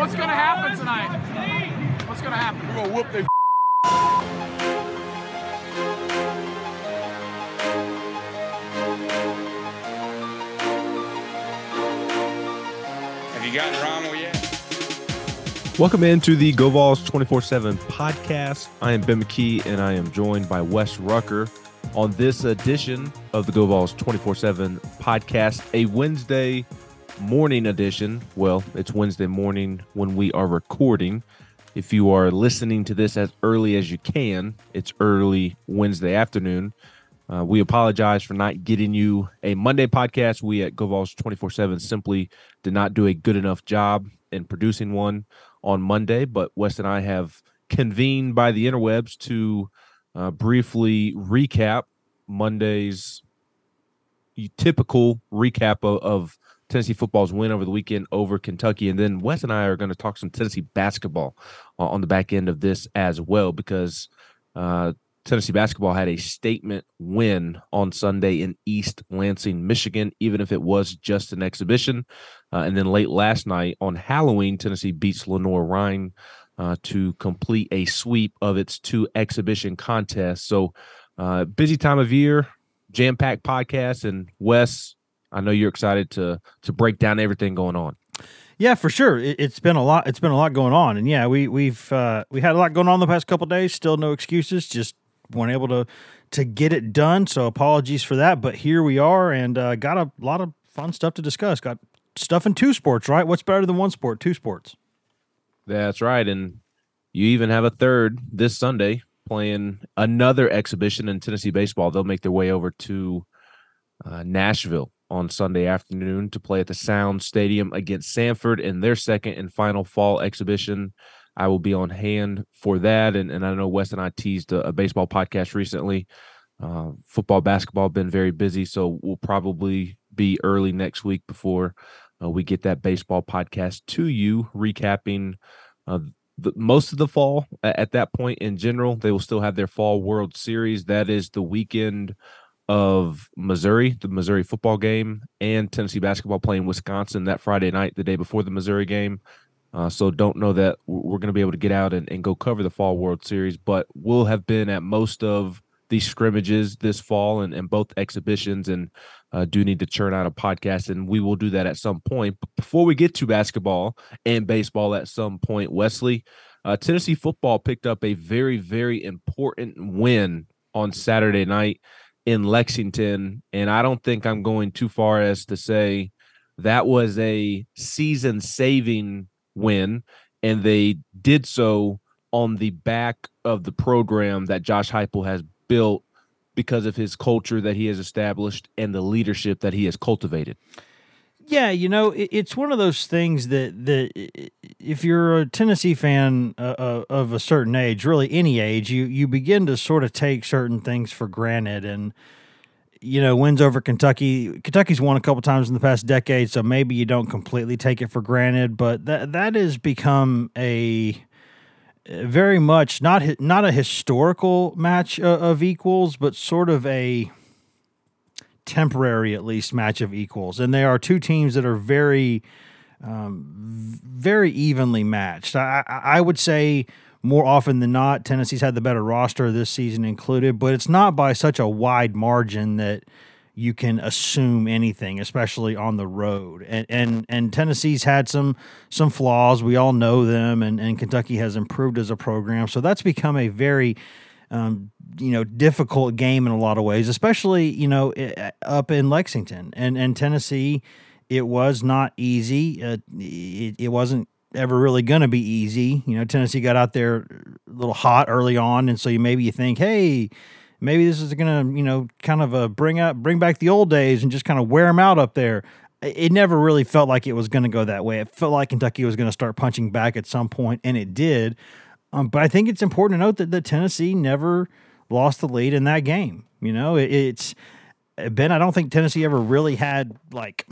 What's gonna happen tonight? What's gonna happen? We're gonna whoop their Have you gotten Rommel yet? Welcome into the Go Vols 24 7 podcast. I am Ben McKee and I am joined by Wes Rucker on this edition of the Go Vols 24 7 podcast, a Wednesday morning edition. Well, it's Wednesday morning when we are recording. If you are listening to this as early as you can, it's early Wednesday afternoon. Uh, we apologize for not getting you a Monday podcast. We at Go Vols 24 7 simply did not do a good enough job in producing one on Monday, but Wes and I have convened by the interwebs to uh, briefly recap Monday's typical recap of, of Tennessee football's win over the weekend over Kentucky. And then Wes and I are going to talk some Tennessee basketball uh, on the back end of this as well, because uh, Tennessee basketball had a statement win on Sunday in East Lansing, Michigan, even if it was just an exhibition. Uh, and then late last night on Halloween, Tennessee beats Lenoir-Rhyne uh, to complete a sweep of its two exhibition contests. So, uh, busy time of year, jam packed podcast. And Wes, I know you're excited to to break down everything going on. Yeah, for sure. It, has been a lot. It's been a lot going on, and yeah, we we've uh, we had a lot going on the past couple days. Still no excuses. Just weren't able to to get it done. So apologies for that. But here we are, and uh, got a lot of fun stuff to discuss. Got stuff in two sports, right? What's better than one sport? Two sports. That's right, and you even have a third this Sunday playing another exhibition in Tennessee baseball. They'll make their way over to uh, Nashville on Sunday afternoon to play at the Sound Stadium against Sanford in their second and final fall exhibition. I will be on hand for that. And, and I know Wes and I teased a, a baseball podcast recently. Uh, football, basketball been very busy, so we'll probably be early next week before uh, we get that baseball podcast to you, recapping uh, the, most of the fall. At, at that point, in general, they will still have their fall World Series. That is the weekend of Missouri, the Missouri football game, and Tennessee basketball playing Wisconsin that Friday night, the day before the Missouri game. Uh, so don't know that we're going to be able to get out and, and go cover the fall World Series, but we'll have been at most of these scrimmages this fall and, and both exhibitions and uh, do need to churn out a podcast and we will do that at some point. But before we get to basketball and baseball at some point, Wesley, uh, Tennessee football picked up a very, very important win on Saturday night in Lexington. And I don't think I'm going too far as to say that was a season saving win. And they did so on the back of the program that Josh Heupel has built because of his culture that he has established and the leadership that he has cultivated. Yeah, you know, it's one of those things that that if you're a Tennessee fan uh, uh, of a certain age, really any age, you you begin to sort of take certain things for granted and you know, wins over Kentucky. Kentucky's won a couple times in the past decade, so maybe you don't completely take it for granted, but that that has become a very much not not a historical match of equals, but sort of a temporary, at least, match of equals. And they are two teams that are very, um, very evenly matched. I, I would say more often than not, Tennessee's had the better roster this season included, but it's not by such a wide margin that you can assume anything, especially on the road. And and and Tennessee's had some some flaws. We all know them, and, and Kentucky has improved as a program. So that's become a very um, you know difficult game in a lot of ways, especially you know up in Lexington and and Tennessee. It was not easy. Uh, it, it wasn't ever really going to be easy. You know, Tennessee got out there a little hot early on, and so you maybe you think, hey maybe this is going to, you know, kind of a bring up, bring back the old days and just kind of wear them out up there. It never really felt like it was going to go that way. It felt like Kentucky was going to start punching back at some point, and it did. Um, but I think it's important to note that the Tennessee never lost the lead in that game. You know, it, it's Ben. I don't think Tennessee ever really had like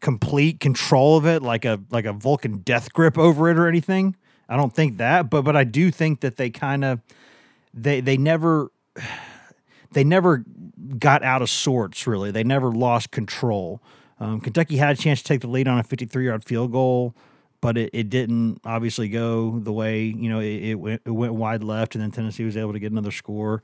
complete control of it, like a like a Vulcan death grip over it or anything. I don't think that, but but I do think that they kind of they they never they never got out of sorts. Really, they never lost control. Um, Kentucky had a chance to take the lead on a 53 yard field goal but it, it didn't obviously go the way you know it, it, went, it went wide left, and then Tennessee was able to get another score.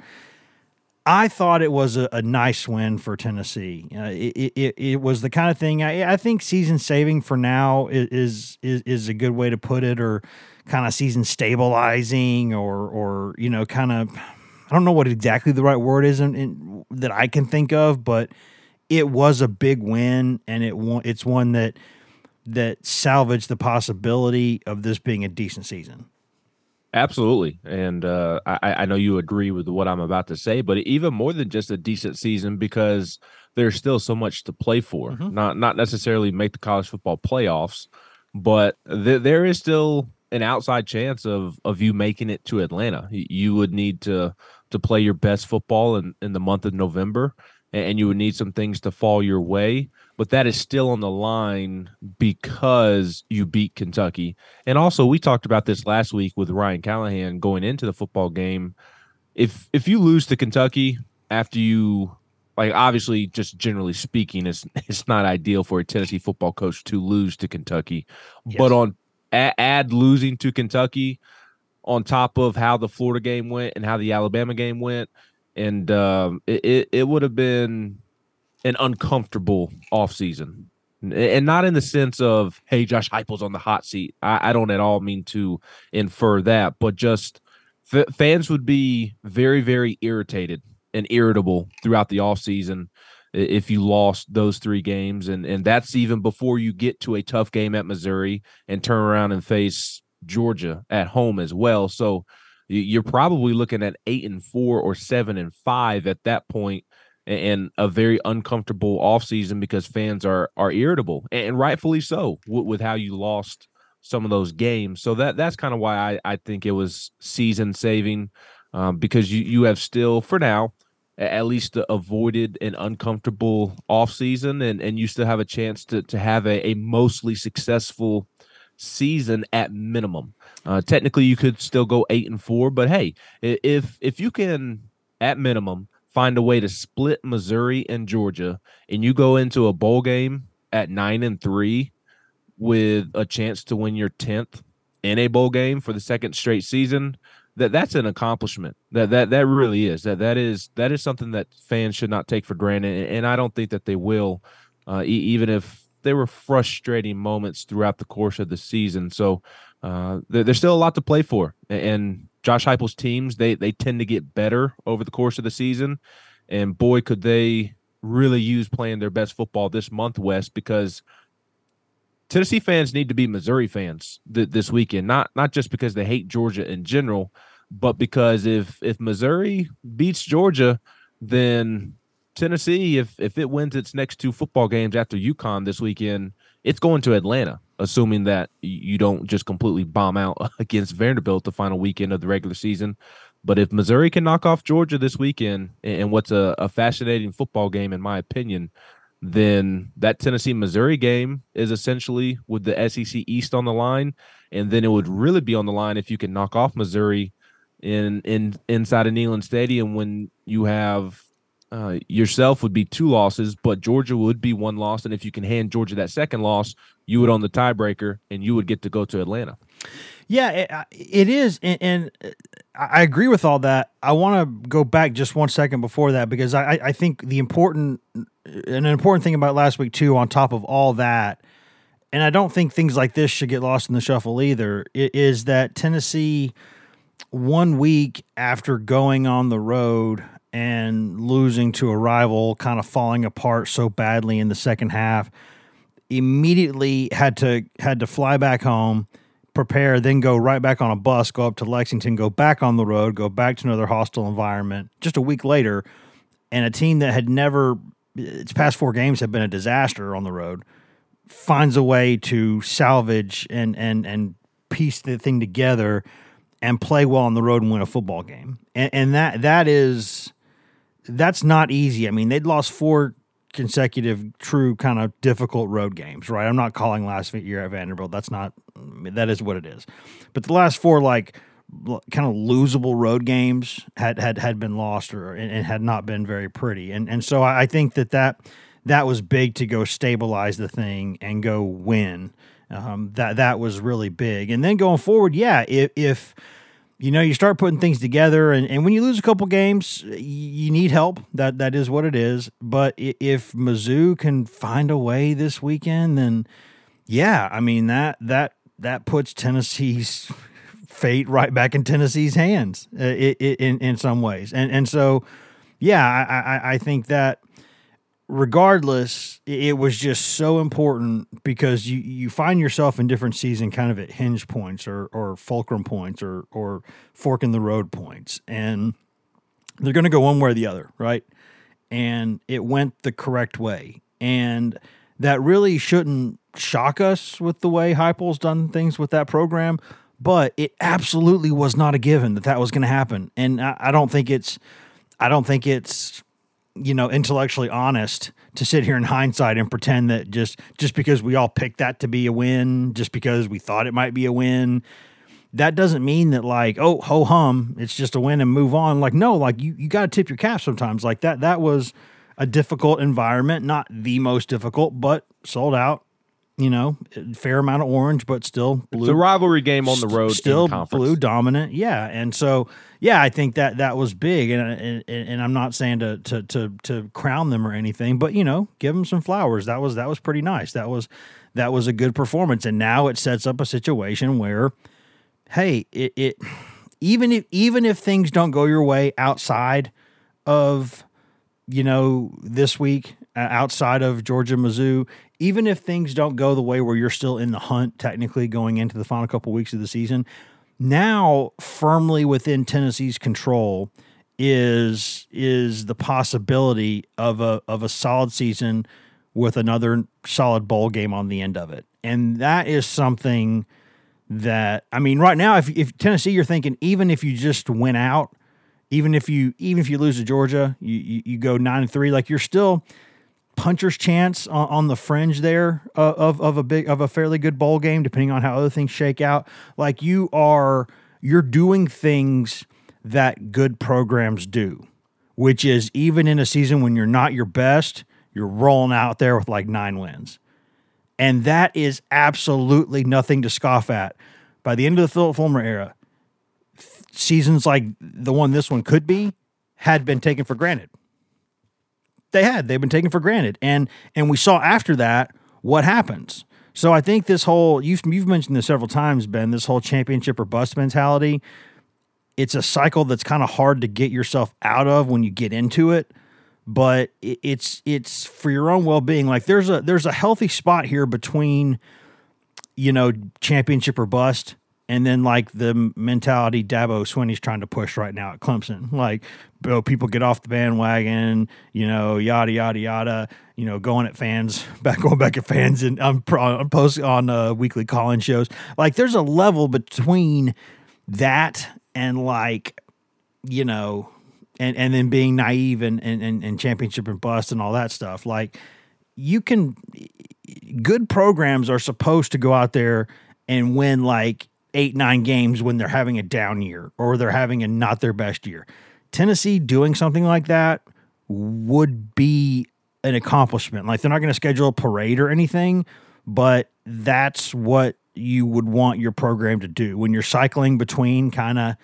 I thought it was a, a nice win for Tennessee. Uh, it, it, it was the kind of thing I, I think season saving for now is, is is a good way to put it, or kind of season stabilizing, or or you know kind of I don't know what exactly the right word is in, in, that I can think of, but it was a big win, and it it's one that that salvaged the possibility of this being a decent season. Absolutely, and uh, I, I know you agree with what I'm about to say, but even more than just a decent season because there's still so much to play for. Mm-hmm. Not not necessarily make the college football playoffs, but th- there is still an outside chance of of you making it to Atlanta. You would need to to play your best football in in the month of November, and you would need some things to fall your way but that is still on the line because you beat Kentucky. And also, we talked about this last week with Ryan Callahan going into the football game. If if you lose to Kentucky after you like obviously just generally speaking it's it's not ideal for a Tennessee football coach to lose to Kentucky. Yes. But on add losing to Kentucky on top of how the Florida game went and how the Alabama game went and um, it, it, it would have been an uncomfortable offseason. And not in the sense of, hey, Josh Heupel's on the hot seat. I, I don't at all mean to infer that, but just f- fans would be very, very irritated and irritable throughout the offseason if you lost those three games. And, and that's even before you get to a tough game at Missouri and turn around and face Georgia at home as well. So you're probably looking at eight and four or seven and five at that point and a very uncomfortable offseason because fans are are irritable and rightfully so with, with, how you lost some of those games. So that that's kind of why I, I think it was season saving um, because you you have still for now at least avoided an uncomfortable offseason and and you still have a chance to to have a, a mostly successful season at minimum. Uh, technically, you could still go eight and four, but hey, if if you can at minimum find a way to split Missouri and Georgia, and you go into a bowl game at nine and three with a chance to win your tenth in a bowl game for the second straight season, that that's an accomplishment. That that that really is. That that is that is something that fans should not take for granted, and I don't think that they will, uh, e- even if there were frustrating moments throughout the course of the season. So uh, there, there's still a lot to play for, and Josh Heupel's teams they they tend to get better over the course of the season, and boy, could they really use playing their best football this month, West, because Tennessee fans need to be Missouri fans th- this weekend. Not not just because they hate Georgia in general, but because if if Missouri beats Georgia, then Tennessee, if if it wins its next two football games after UConn this weekend, it's going to Atlanta assuming that you don't just completely bomb out against Vanderbilt the final weekend of the regular season. But if Missouri can knock off Georgia this weekend, and what's a, a fascinating football game, in my opinion, then that Tennessee Missouri game is essentially with the SEC East on the line, and then it would really be on the line if you can knock off Missouri in in inside of Neyland Stadium when you have uh, yourself would be two losses, but Georgia would be one loss. And if you can hand Georgia that second loss, you would own the tiebreaker and you would get to go to Atlanta. Yeah, it, uh, it is. And, and, I agree with all that. I want to go back just one second before that because I, I think the important, an important thing about last week, too, on top of all that, and I don't think things like this should get lost in the shuffle either, is that Tennessee, one week after going on the road and losing to a rival, kind of falling apart so badly in the second half, immediately had to had to fly back home, prepare, then go right back on a bus, go up to Lexington, go back on the road, go back to another hostile environment. Just a week later, and a team that had never its past four games have been a disaster on the road finds a way to salvage and and and piece the thing together and play well on the road and win a football game. And, and that that is that's not easy. I mean, they'd lost four consecutive true kind of difficult road games, right? I'm not calling last year at Vanderbilt. That's not that is what it is. But the last four like kind of losable road games had had had been lost or and, had not been very pretty. And and so I think that that that was big to go stabilize the thing and go win. Um, that that was really big. And then going forward, yeah, if, if you know you start putting things together, and, and when you lose a couple games, you need help. That that is what it is. But if Mizzou can find a way this weekend, then yeah, I mean that that that puts Tennessee's fate right back in Tennessee's hands uh, it, in in some ways. And and so yeah, I, I, I think that regardless, it was just so important because you, you find yourself in different season kind of at hinge points or, or fulcrum points or, or fork in the road points. And they're going to go one way or the other, right? And it went the correct way. And that really shouldn't shock us with the way Heupel's done things with that program, but it absolutely was not a given that that was going to happen. And I, I don't think it's, I don't think it's you know intellectually honest to sit here in hindsight and pretend that just just because we all picked that to be a win just because we thought it might be a win that doesn't mean that like oh ho hum it's just a win and move on. Like no like you you got to tip your cap sometimes. Like that that was a difficult environment not the most difficult but sold out you know, fair amount of orange, but still blue. It's a rivalry game on the road, still blue dominant. Yeah, and so yeah, I think that that was big, and and, and I'm not saying to, to to to crown them or anything, but you know, give them some flowers. That was that was pretty nice. That was that was a good performance, and now it sets up a situation where, hey, it, it even if even if things don't go your way outside of you know this week outside of Georgia Mizzou, even if things don't go the way where you're still in the hunt technically going into the final couple weeks of the season, now firmly within Tennessee's control is is the possibility of a of a solid season with another solid bowl game on the end of it. And that is something that I mean right now if if Tennessee you're thinking even if you just went out even if you even if you lose to Georgia you you, you go 9 and 3 like you're still puncher's chance on, on the fringe there uh, of of a big of a fairly good bowl game, depending on how other things shake out. Like you are, you're doing things that good programs do, which is even in a season when you're not your best, you're rolling out there with like nine wins, and that is absolutely nothing to scoff at. By the end of the Phillip Fulmer era, seasons like the one this one could be had been taken for granted they had. They've been taken for granted. And and we saw after that what happens. So I think this whole you've you've mentioned this several times, Ben, this whole championship or bust mentality, it's a cycle that's kind of hard to get yourself out of when you get into it. But it's it's for your own well being. Like there's a there's a healthy spot here between, you know, championship or bust and then like the mentality Dabo Swinney's trying to push right now at Clemson, like oh, people get off the bandwagon, you know, yada yada yada, you know, going at fans, back going back at fans, and I'm, I'm post on uh, weekly calling shows. Like, there's a level between that and like, you know, and and then being naive and and and, and championship and bust and all that stuff. Like, you can good programs are supposed to go out there and win like eight, nine games when they're having a down year or they're having a not their best year. Tennessee doing something like that would be an accomplishment. Like they're not going to schedule a parade or anything, but that's what you would want your program to do when you're cycling between kind of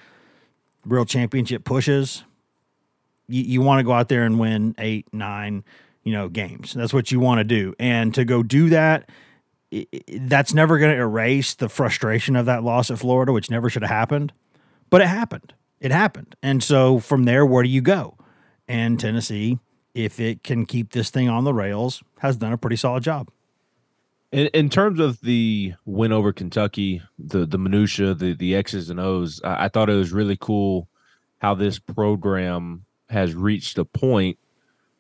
real championship pushes. You, you want to go out there and win eight, nine, you know, games. That's what you want to do. And to go do that that's never going to erase the frustration of that loss at Florida, which never should have happened. But it happened. It happened. And so from there, where do you go? And Tennessee, if it can keep this thing on the rails, has done a pretty solid job. In, in terms of the win over Kentucky, the the minutia, the the X's and O's, I, I thought it was really cool how this program has reached a point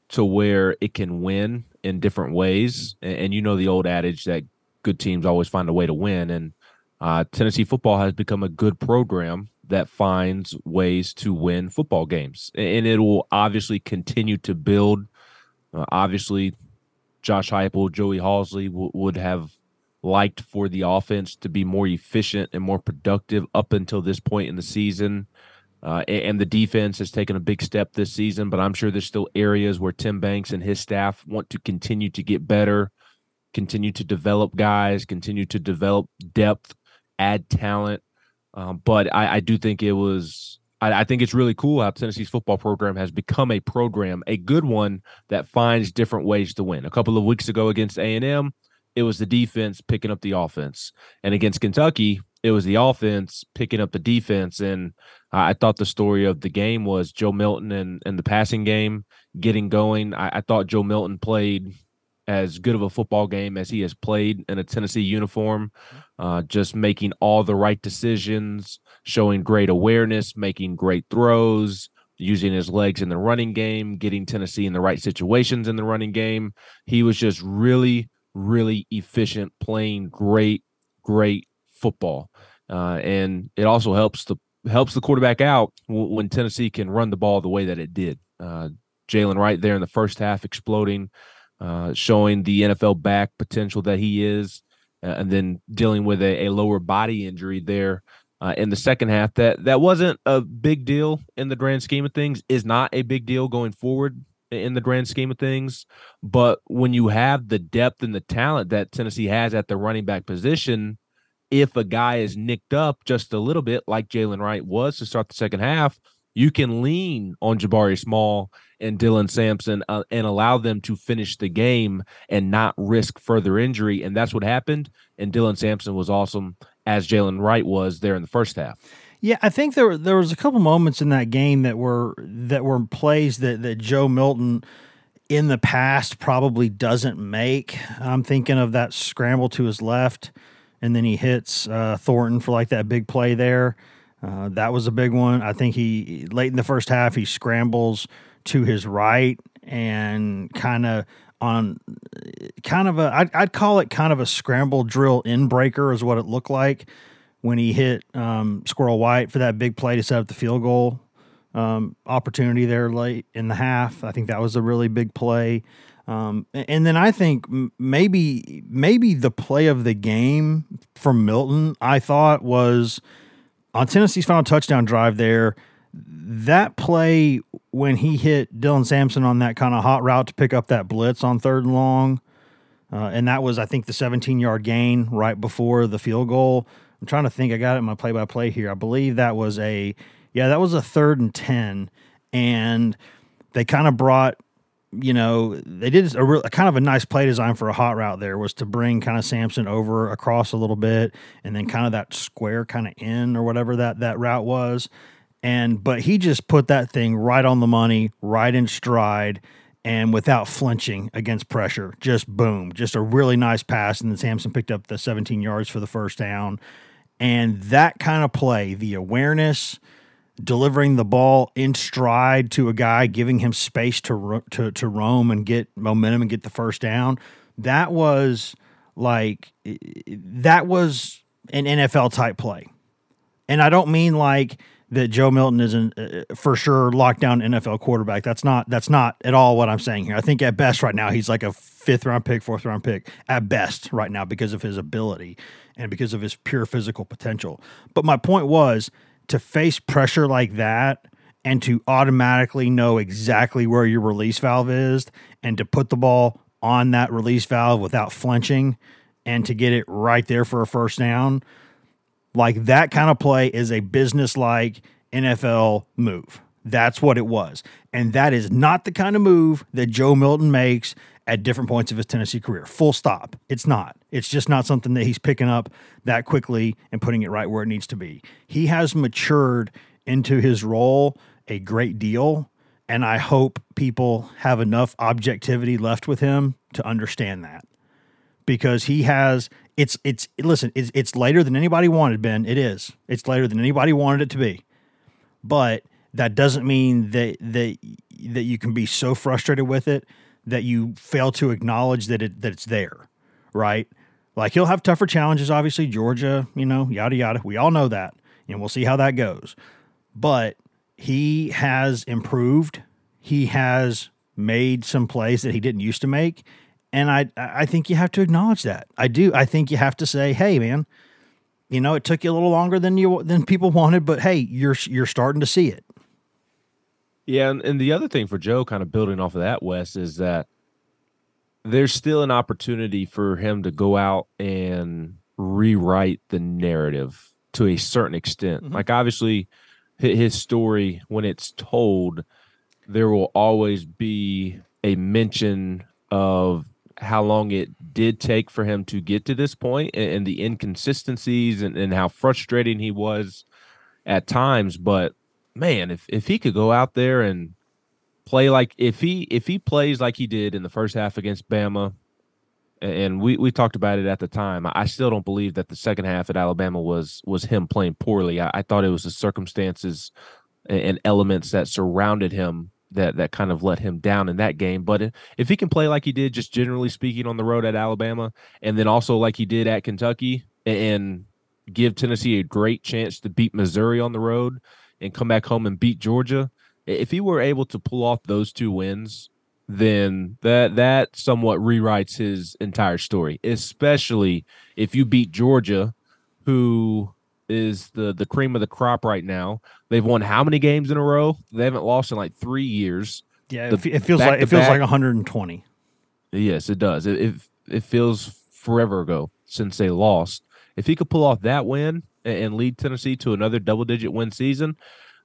to where it can win in different ways. And, and, you know the old adage that good teams always find a way to win. And uh, Tennessee football has become a good program that finds ways to win football games, and it will obviously continue to build. Uh, obviously, Josh Heupel, Joey Halzle w- would have liked for the offense to be more efficient and more productive up until this point in the season. Uh, and the defense has taken a big step this season, but I'm sure there's still areas where Tim Banks and his staff want to continue to get better continue to develop guys, continue to develop depth, add talent. Um, but I, I, do think it was. I, I think it's really cool how Tennessee's football program has become a program, a good one that finds different ways to win. A couple of weeks ago against A and M, it was the defense picking up the offense, and against Kentucky, it was the offense picking up the defense. And I thought the story of the game was Joe Milton and, and the passing game getting going. I, I thought Joe Milton played as good of a football game as he has played in a Tennessee uniform, uh, just making all the right decisions, showing great awareness, making great throws, using his legs in the running game, getting Tennessee in the right situations in the running game. He was just really, really efficient, playing great, great football. Uh, and it also helps the helps the quarterback out when Tennessee can run the ball the way that it did. Uh, Jaylen Wright there in the first half exploding, uh, showing the NFL back potential that he is, uh, and then dealing with a, a lower body injury there uh, in the second half. That that wasn't a big deal in the grand scheme of things. Is not a big deal going forward in the grand scheme of things. But when you have the depth and the talent that Tennessee has at the running back position, if a guy is nicked up just a little bit, like Jaylen Wright was to start the second half, you can lean on Jabari Small and Dylan Sampson uh, and allow them to finish the game and not risk further injury. And that's what happened. And Dylan Sampson was awesome as Jaylen Wright was there in the first half. Yeah, I think there there was a couple moments in that game that were that were plays that that Joe Milton in the past probably doesn't make. I'm thinking of that scramble to his left, and then he hits uh, Thornton for like that big play there. Uh, that was a big one. I think he late in the first half he scrambles to his right and kind of on kind of a I'd, I'd call it kind of a scramble drill in breaker is what it looked like when he hit um, Squirrel White for that big play to set up the field goal um, opportunity there late in the half. I think that was a really big play. Um, and then I think maybe maybe the play of the game from Milton I thought was on Tennessee's final touchdown drive there, that play when he hit Dylan Sampson on that kind of hot route to pick up that blitz on third and long, uh, and that was I think the 17 yard gain right before the field goal. I'm trying to think. I got it in my play by play here. I believe that was a yeah, that was a third and ten, and they kind of brought you know, they did a, real, a kind of a nice play design for a hot route there was to bring kind of Sampson over across a little bit and then kind of that square kind of in or whatever that that route was. And but he just put that thing right on the money, right in stride and without flinching against pressure. Just boom, just a really nice pass and then Sampson picked up the 17 yards for the first down. And that kind of play, the awareness, delivering the ball in stride to a guy, giving him space to to to roam and get momentum and get the first down. That was like that was an NFL type play, and I don't mean like that Joe Milton is an, uh, for sure lockdown NFL quarterback. That's not that's not at all what I'm saying here. I think at best right now he's like a fifth round pick, fourth round pick at best right now because of his ability and because of his pure physical potential. But my point was to face pressure like that and to automatically know exactly where your release valve is and to put the ball on that release valve without flinching and to get it right there for a first down like that kind of play is a business like NFL move. That's what it was. And that is not the kind of move that Joe Milton makes at different points of his Tennessee career. Full stop. It's not. It's just not something that he's picking up that quickly and putting it right where it needs to be. He has matured into his role a great deal. And I hope people have enough objectivity left with him to understand that because he has it's it's listen it's, it's later than anybody wanted ben it is it's later than anybody wanted it to be but that doesn't mean that that that you can be so frustrated with it that you fail to acknowledge that it that it's there, right? Like he'll have tougher challenges, obviously Georgia, you know, yada yada. We all know that, and we'll see how that goes. But he has improved. He has made some plays that he didn't used to make, and I I think you have to acknowledge that. I do. I think you have to say, hey, man, you know, it took you a little longer than you than people wanted, but hey, you're you're starting to see it. Yeah, and, and the other thing for Joe, kind of building off of that, Wes, is that there's still an opportunity for him to go out and rewrite the narrative to a certain extent. Mhm. Like obviously his story when it's told there will always be a mention of how long it did take for him to get to this point and, and the inconsistencies and, and how frustrating he was at times but man if, if he could go out there and play like if he if he plays like he did in the first half against Bama and we, we talked about it at the time. I still don't believe that the second half at Alabama was was him playing poorly. I, I thought it was the circumstances and, and elements that surrounded him that that kind of let him down in that game. But if, he can play like he did, just generally speaking, on the road at Alabama, and then also like he did at Kentucky, and give Tennessee a great chance to beat Missouri on the road and come back home and beat Georgia. If he were able to pull off those two wins, then that that somewhat rewrites his entire story, especially if you beat Georgia, who is the the cream of the crop right now. They've won how many games in a row? They haven't lost in like three years. Yeah, The it, feels like it feels back-to-back- like 120. Yes, it does. It, it it feels forever ago since they lost. If he could pull off that win and, lead Tennessee to another double digit win season,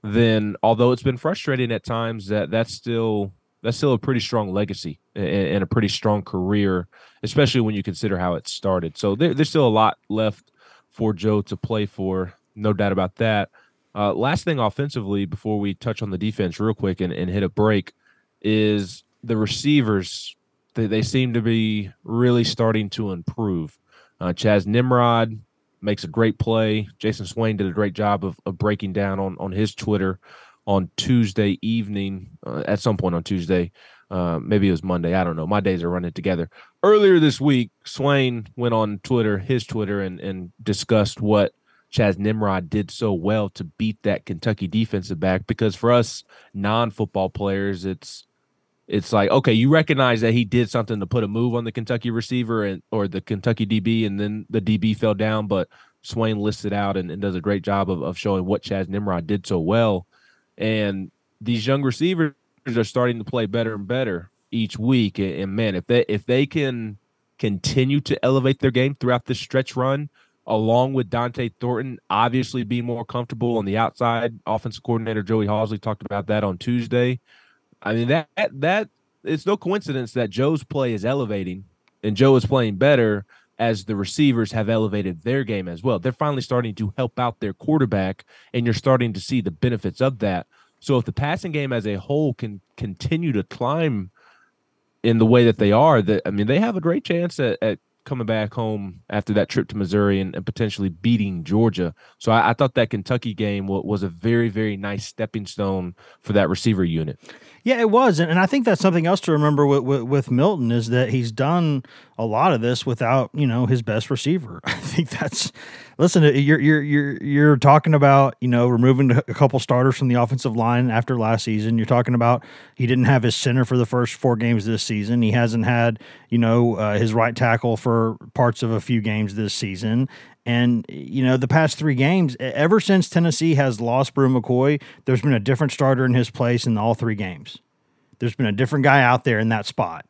then although it's been frustrating at times, that that's still that's still a pretty strong legacy and, and a pretty strong career, especially when you consider how it started. So there, there's still a lot left for Joe to play for, no doubt about that. Uh, last thing offensively, before we touch on the defense real quick and, and hit a break, is the receivers. They, they seem to be really starting to improve. Uh, Chas Nimrod makes a great play. Jayson Swain did a great job of, of breaking down on, on his Twitter on Tuesday evening, uh, at some point on Tuesday. Uh, maybe it was Monday. I don't know. My days are running together. Earlier this week, Swain went on Twitter, his Twitter, and, and discussed what Chas Nimrod did so well to beat that Kentucky defensive back. Because for us non football players, it's it's like okay, you recognize that he did something to put a move on the Kentucky receiver and or the Kentucky DB, and then the DB fell down. But Swain lists it out and, and does a great job of, of showing what Chas Nimrod did so well. And these young receivers are starting to play better and better each week. And, and man, if they if they can continue to elevate their game throughout this stretch run, along with Dont'e Thornton, obviously being more comfortable on the outside. Offensive coordinator Joey Halzle talked about that on Tuesday. I mean that that, it's no coincidence that Joe's play is elevating and Joe is playing better as the receivers have elevated their game as well. They're finally starting to help out their quarterback, and you're starting to see the benefits of that. So if the passing game as a whole can continue to climb in the way that they are, that I mean, they have a great chance at, at coming back home after that trip to Missouri and, and potentially beating Georgia. So I, I thought that Kentucky game wa- was a very, very nice stepping stone for that receiver unit. Yeah, it was, and, and I think that's something else to remember with, with with Milton is that he's done a lot of this without you know his best receiver. I think that's listen. You're you're you're you're talking about you know removing a couple starters from the offensive line after last season. You're talking about he didn't have his center for the first four games this season. He hasn't had you know uh, his right tackle for parts of a few games this season. And you know, the past three games, ever since Tennessee has lost Bru McCoy, there's been a different starter in his place in all three games. There's been a different guy out there in that spot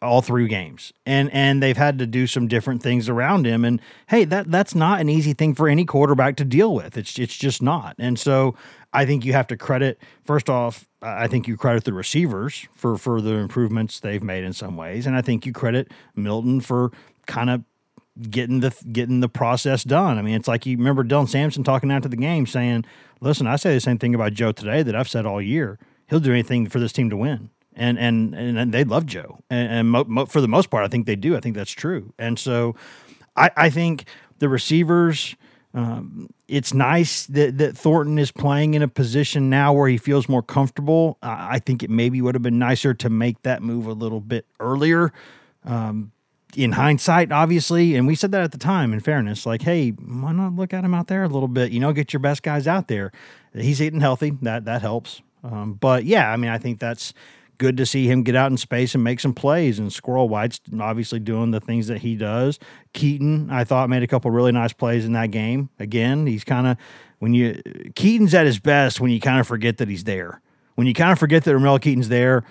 all three games. And and they've had to do some different things around him. And hey, that that's not an easy thing for any quarterback to deal with. It's it's just not. And so I think you have to credit first off, I think you credit the receivers for for the improvements they've made in some ways. And I think you credit Milton for kind of getting the getting the process done. I mean, it's like you remember Dylan Sampson talking after the game saying, "Listen, I say the same thing about Joe today that I've said all year. He'll do anything for this team to win." And and and they love Joe, and, and mo- mo- for the most part, I think they do. I think that's true. And so, I, I think the receivers. Um, it's nice that, that Thornton is playing in a position now where he feels more comfortable. I I think it maybe would have been nicer to make that move a little bit earlier in hindsight, obviously, and we said that at the time, in fairness, like, hey, why not look at him out there a little bit? You know, get your best guys out there. He's eating healthy. That that helps. Um, but yeah, I mean, I think that's good to see him get out in space and make some plays. And Squirrel White's obviously doing the things that he does. Keaton, I thought, made a couple really nice plays in that game. Again, he's kind of when you Keaton's at his best when you kind of forget that he's there. When you kind of forget that Ramel Keaton's there,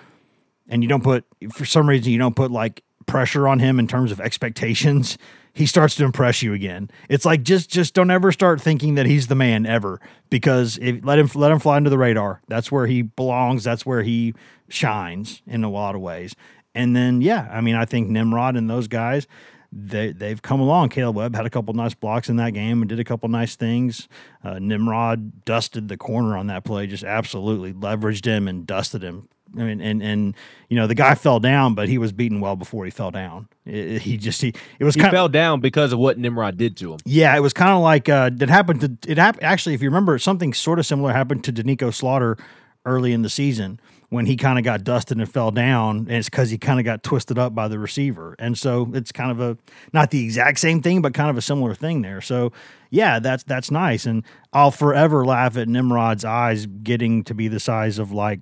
and you don't put for some reason you don't put like pressure on him in terms of expectations, he starts to impress you again. It's like just just don't ever start thinking that he's the man ever because if, let him let him fly under the radar. That's where he belongs. That's where he shines in a lot of ways. And then yeah, I mean I think Nimrod and those guys they they've come along. Kaleb Webb had a couple nice blocks in that game and did a couple nice things. Uh, Nimrod dusted the corner on that play, just absolutely leveraged him and dusted him. I mean, and and you know the guy fell down, but he was beaten well before he fell down. It, he just he it was He kind fell down because of what Nimrod did to him. yeah, it was kind of like uh, it happened to it happened actually. If you remember, something sort of similar happened to Doneiko Slaughter early in the season when he kind of got dusted and fell down, and it's because he kind of got twisted up by the receiver, and so it's kind of a not the exact same thing, but kind of a similar thing there. So yeah, that's that's nice, and I'll forever laugh at Nimrod's eyes getting to be the size of like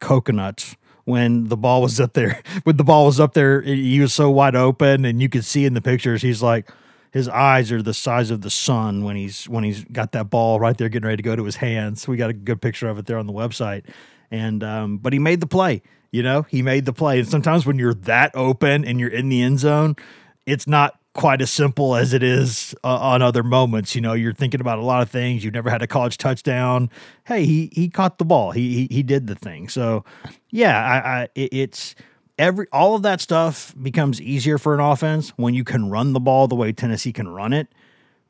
coconuts when the ball was up there. When the ball was up there, he was so wide open, and you could see in the pictures he's like his eyes are the size of the sun when he's when he's got that ball right there getting ready to go to his hands. We got a good picture of it there on the website. And um, but he made the play. You know, he made the play. And sometimes when you're that open and you're in the end zone, it's not quite as simple as it is uh, on other moments. You know, you're thinking about a lot of things. You've never had a college touchdown. Hey, he he caught the ball. He he, he did the thing. So, yeah, I, I it, it's every all of that stuff becomes easier for an offense when you can run the ball the way Tennessee can run it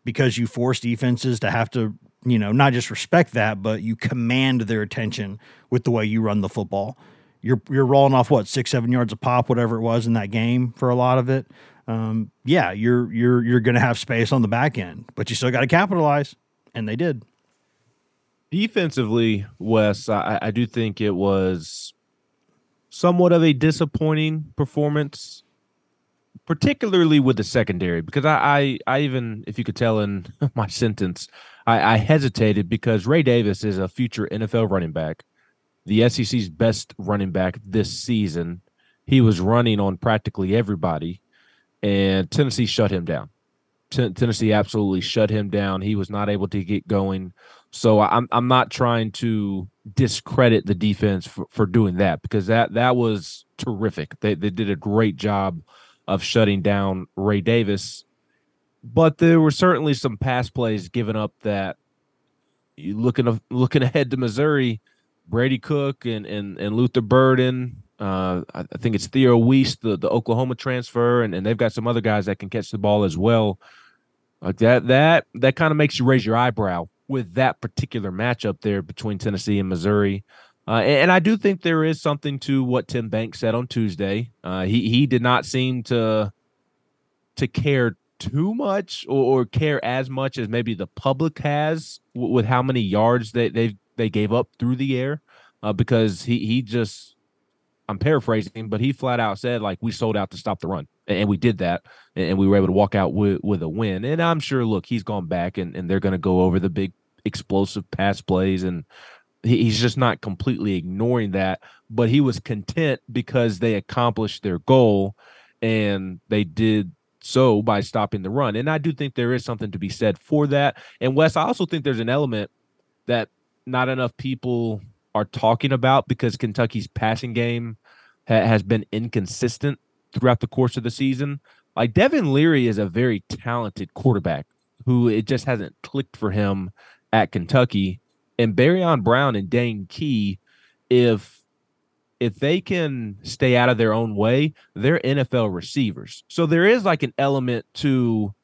because you force defenses to have to, you know, not just respect that, but you command their attention with the way you run the football. You're you're rolling off what six seven yards a pop, whatever it was in that game for a lot of it. Um, yeah, you're you're you're going to have space on the back end, but you still got to capitalize, and they did. Defensively, Wes, I, I do think it was somewhat of a disappointing performance, particularly with the secondary, because I, I, I even, if you could tell in my sentence, I, I hesitated because Ray Davis is a future NFL running back, the SEC's best running back this season. He was running on practically everybody, and Tennessee shut him down. Ten- Tennessee absolutely shut him down. He was not able to get going. So I'm I'm not trying to discredit the defense for, for doing that because that that was terrific. They they did a great job of shutting down Ray Davis. But there were certainly some pass plays given up that you looking looking ahead to Missouri, Brady Cook and and and Luther Burden. Uh, I think it's Theo Wease, the, the Oklahoma transfer, and, and they've got some other guys that can catch the ball as well. Like that, that that kind of makes you raise your eyebrow with that particular matchup there between Tennessee and Missouri. Uh, and, and I do think there is something to what Tim Banks said on Tuesday. Uh, he he did not seem to to care too much or, or care as much as maybe the public has w- with how many yards they they they gave up through the air, uh, because he he just I'm paraphrasing, but he flat out said like we sold out to stop the run, and, we did that, and, and we were able to walk out with with a win. And I'm sure, look, he's gone back, and and they're going to go over the big explosive pass plays, and he's just not completely ignoring that. But he was content because they accomplished their goal, and they did so by stopping the run. And I do think there is something to be said for that. And Wes, I also think there's an element that not enough people are talking about because Kentucky's passing game ha- has been inconsistent throughout the course of the season. Like Devin Leary is a very talented quarterback who it just hasn't clicked for him at Kentucky. And Barion Brown and Dane Key, if if they can stay out of their own way, they're NFL receivers. So there is like an element to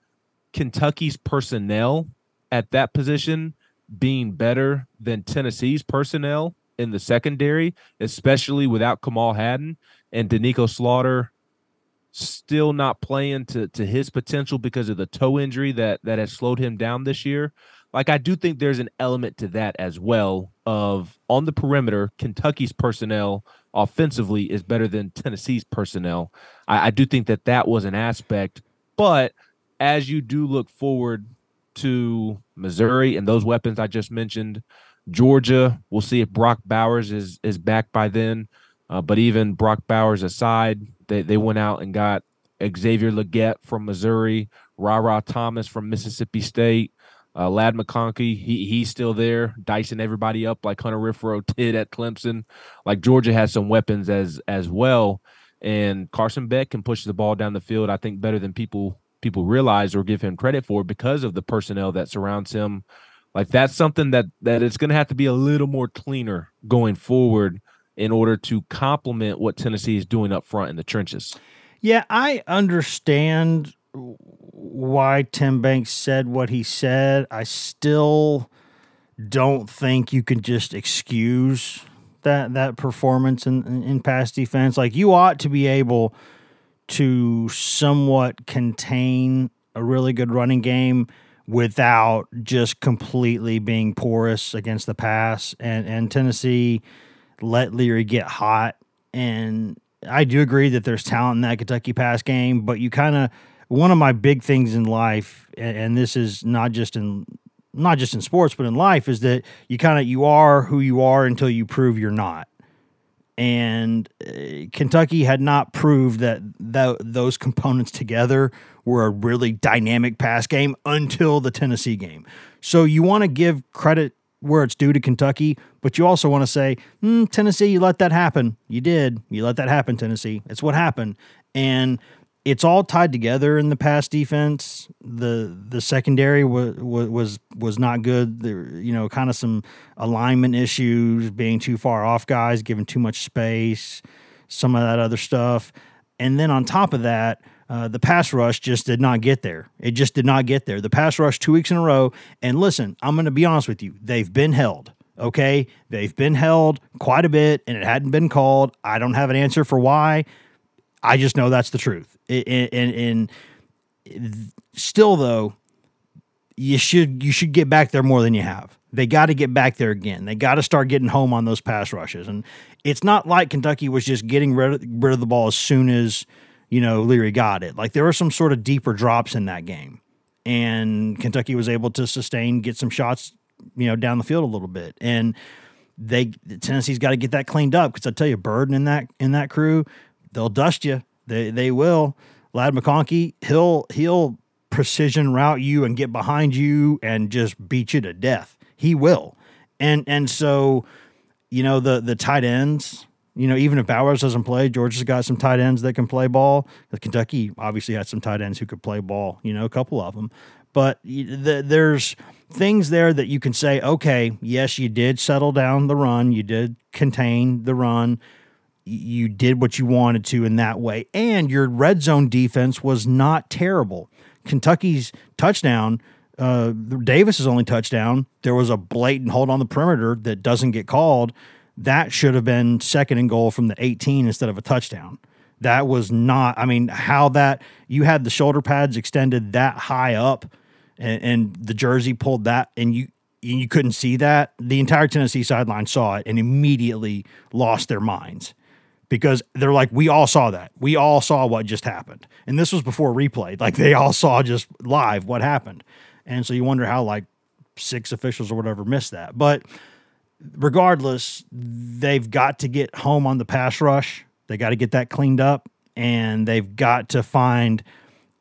Kentucky's personnel at that position being better than Tennessee's personnel in the secondary, especially without Kamal Hadden and Doneiko Slaughter still not playing to to his potential because of the toe injury that that has slowed him down this year. Like I do think there's an element to that as well of on the perimeter, Kentucky's personnel offensively is better than Tennessee's personnel. I, I do think that that was an aspect, but as you do look forward to Missouri and those weapons I just mentioned, Georgia, we'll see if Brock Bowers is is back by then. Uh, but even Brock Bowers aside, they, they went out and got Xavier Leggett from Missouri, Rara Thomas from Mississippi State, uh, Ladd McConkey. He he's still there, dicing everybody up like Hunter Renfrow did at Clemson. Like Georgia has some weapons as as well. and Carson Beck can push the ball down the field. I think better than people people realize or give him credit for because of the personnel that surrounds him. Like that's something that that it's going to have to be a little more cleaner going forward in order to complement what Tennessee is doing up front in the trenches. Yeah, I understand why Tim Banks said what he said. I still don't think you can just excuse that that performance in, in, in pass defense. Like you ought to be able to somewhat contain a really good running game without just completely being porous against the pass. And and Tennessee let Leary get hot. And I do agree that there's talent in that Kentucky pass game, but you kind of one of my big things in life, and, and this is not just in not just in sports but in life, is that you kind of you are who you are until you prove you're not. And uh, Kentucky had not proved that th- those components together were a really dynamic pass game until the Tennessee game. So you want to give credit where it's due to Kentucky, but you also want to say, mm, Tennessee, you let that happen. You did. You let that happen, Tennessee. It's what happened. And it's all tied together in the pass defense. The the secondary was was was not good. There, you know, kind of some alignment issues, being too far off guys, giving too much space, some of that other stuff. And then on top of that, uh, the pass rush just did not get there. It just did not get there. The pass rush two weeks in a row. And listen, I'm going to be honest with you. They've been held. Okay. They've been held quite a bit and it hadn't been called. I don't have an answer for why. I just know that's the truth. And, and, and still, though, you should you should get back there more than you have. They got to get back there again. They got to start getting home on those pass rushes. And it's not like Kentucky was just getting rid of, rid of the ball as soon as you know, Leary got it. Like there were some sort of deeper drops in that game. And Kentucky was able to sustain, get some shots, you know, down the field a little bit. And they Tennessee's got to get that cleaned up because I tell you, Burden in that in that crew, they'll dust you. They they will. Ladd McConkey, he'll he'll precision route you and get behind you and just beat you to death. He will. And and so, you know, the the tight ends, you know, even if Bowers doesn't play, Georgia's got some tight ends that can play ball. Kentucky obviously had some tight ends who could play ball, you know, a couple of them. But the, there's things there that you can say, okay, yes, you did settle down the run, you did contain the run, you did what you wanted to in that way, and your red zone defense was not terrible. Kentucky's touchdown, uh, Davis's only touchdown, there was a blatant hold on the perimeter that doesn't get called that should have been second and goal from the 18 instead of a touchdown. That was not, I mean, how that you had the shoulder pads extended that high up and, and the jersey pulled that and you you couldn't see that. The entire Tennessee sideline saw it and immediately lost their minds because they're like, we all saw that. We all saw what just happened. And this was before replay. Like they all saw just live what happened. And so you wonder how like six officials or whatever missed that. But regardless, they've got to get home on the pass rush. They got to get that cleaned up, and they've got to find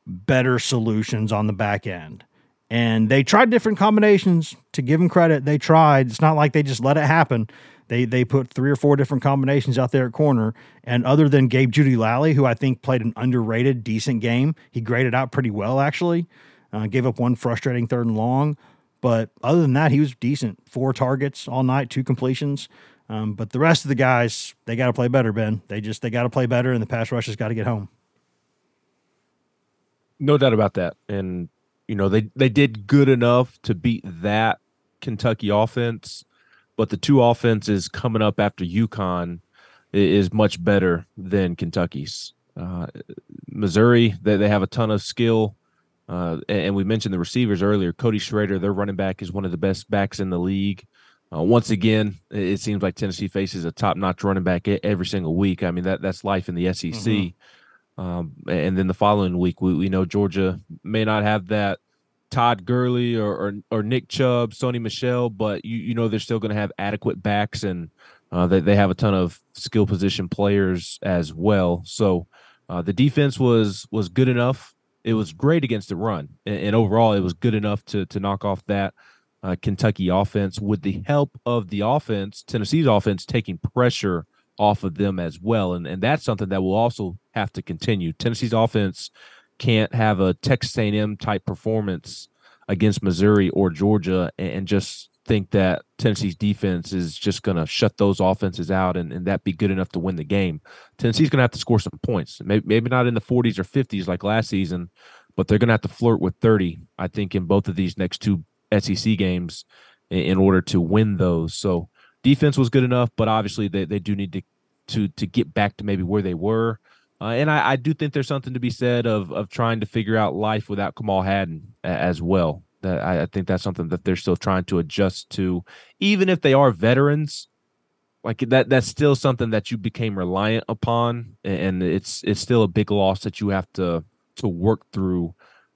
better solutions on the back end. And they tried different combinations. To give them credit, they tried. It's not like they just let it happen. They they put three or four different combinations out there at corner. And other than Gabe Jeudy-Lally, who I think played an underrated, decent game, he graded out pretty well actually. Uh, gave up one frustrating third and long. But other than that, he was decent. Four targets all night, two completions. Um, but the rest of the guys, they got to play better, Ben. They just they got to play better, and the pass rush has got to get home. No doubt about that. And you know they they did good enough to beat that Kentucky offense, but the two offenses coming up after UConn is much better than Kentucky's. Uh, Missouri, they, they have a ton of skill. Uh, and we mentioned the receivers earlier. Cody Schrader, their running back, is one of the best backs in the league. Uh, once again, it seems like Tennessee faces a top-notch running back every single week. I mean, that that's life in the SEC. Mm-hmm. Um, and then the following week, we, we know Georgia may not have that Todd Gurley or, or, or Nick Chubb, Sony Michel, but you you know they're still going to have adequate backs and uh, they they have a ton of skill position players as well. So uh, the defense was was good enough it was great against the run, and, and overall, it was good enough to to knock off that uh, Kentucky offense with the help of the offense, Tennessee's offense taking pressure off of them as well. And and that's something that will also have to continue. Tennessee's offense can't have a Texas A&M type performance against Missouri or Georgia and just think that Tennessee's defense is just going to shut those offenses out and, and that be good enough to win the game. Tennessee's going to have to score some points. Maybe, maybe not in the 40s or 50s like last season, but they're going to have to flirt with 30, I think, in both of these next two SEC games in, in order to win those. So defense was good enough, but obviously they, they do need to, to, to get back to maybe where they were. Uh, and I, I, do think there's something to be said of of trying to figure out life without Kamal Hadden as well. That I, I, think that's something that they're still trying to adjust to, even if they are veterans. Like that, that's still something that you became reliant upon, and it's it's still a big loss that you have to to work through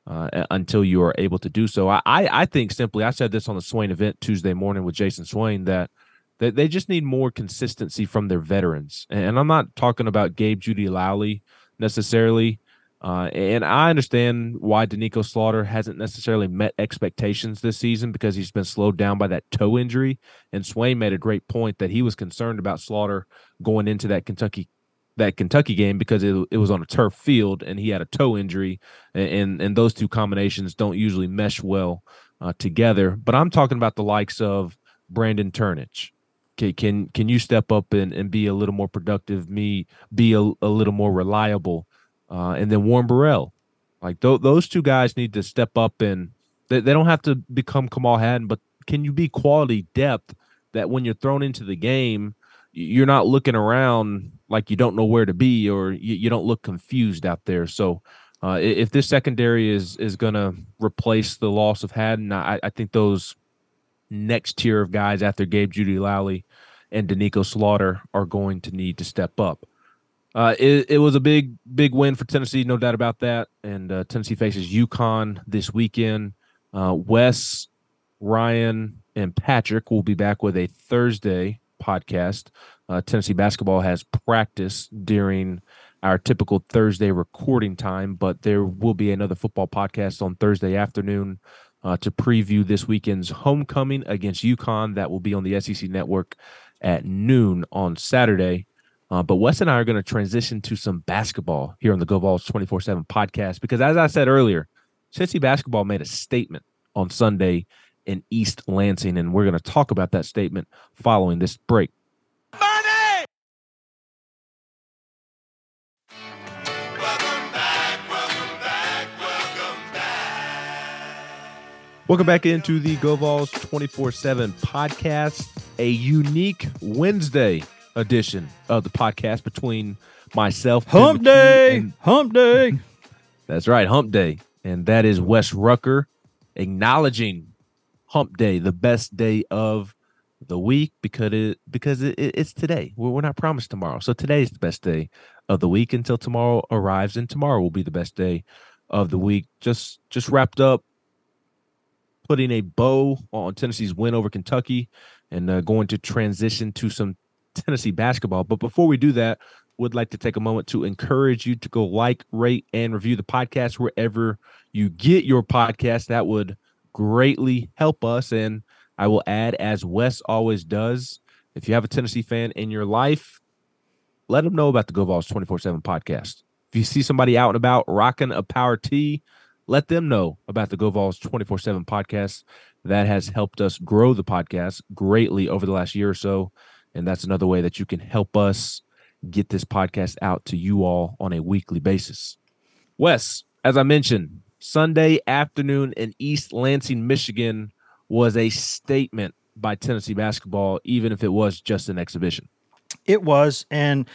uh, until you are able to do so. I, I think simply, I said this on the Swain event Tuesday morning with Jayson Swain that that they just need more consistency from their veterans, and I'm not talking about Gabe Jeudy-Lally necessarily. Uh, and I understand why Doneiko Slaughter hasn't necessarily met expectations this season because he's been slowed down by that toe injury. And Swain made a great point that he was concerned about Slaughter going into that Kentucky that Kentucky game because it, it was on a turf field and he had a toe injury, and and, and those two combinations don't usually mesh well uh, together. But I'm talking about the likes of Brandon Turnage. Okay, can can you step up and, and be a little more productive? Me be a, a little more reliable, uh, and then Warren Burrell, like th- those two guys need to step up and they, they don't have to become Kamal Hadden, but can you be quality depth that when you're thrown into the game, you're not looking around like you don't know where to be or you, you don't look confused out there. So uh, if this secondary is is going to replace the loss of Hadden, I, I think those next tier of guys after Gabe Jeudy-Lally and Doneiko Slaughter are going to need to step up. Uh, it, it, was a big, big win for Tennessee, no doubt about that. And uh, Tennessee faces UConn this weekend. Uh, Wes, Ryan, and Patrick will be back with a Thursday podcast. Uh, Tennessee basketball has practice during our typical Thursday recording time, but there will be another football podcast on Thursday afternoon uh, to preview this weekend's homecoming against UConn. That will be on the SEC network at noon on Saturday. Uh, but Wes and I are going to transition to some basketball here on the Go Vols 24 7 podcast because, as I said earlier, Tennessee basketball made a statement on Sunday in East Lansing, and we're going to talk about that statement following this break. Money! Welcome back welcome back, welcome back. Welcome back into the Go Vols 24 7 podcast, a unique Wednesday edition of the podcast between myself, Hump Day, and, Hump Day. That's right, Hump Day. And that is Wes Rucker acknowledging Hump Day, the best day of the week because it because it, it, it's today. We're, we're not promised tomorrow. So today is the best day of the week until tomorrow arrives, and tomorrow will be the best day of the week. Just just wrapped up putting a bow on Tennessee's win over Kentucky and uh, going to transition to some Tennessee basketball. But before we do that, would like to take a moment to encourage you to go like, rate, and review the podcast wherever you get your podcast. That would greatly help us. And I will add, as Wes always does, if you have a Tennessee fan in your life, let them know about the Go Vols 24 7 podcast. If you see somebody out and about rocking a power tee, let them know about the Go Vols 24 7 podcast. That has helped us grow the podcast greatly over the last year or so. And that's another way that you can help us get this podcast out to you all on a weekly basis. Wes, as I mentioned, Sunday afternoon in East Lansing, Michigan was a statement by Tennessee basketball, even if it was just an exhibition. It was. And,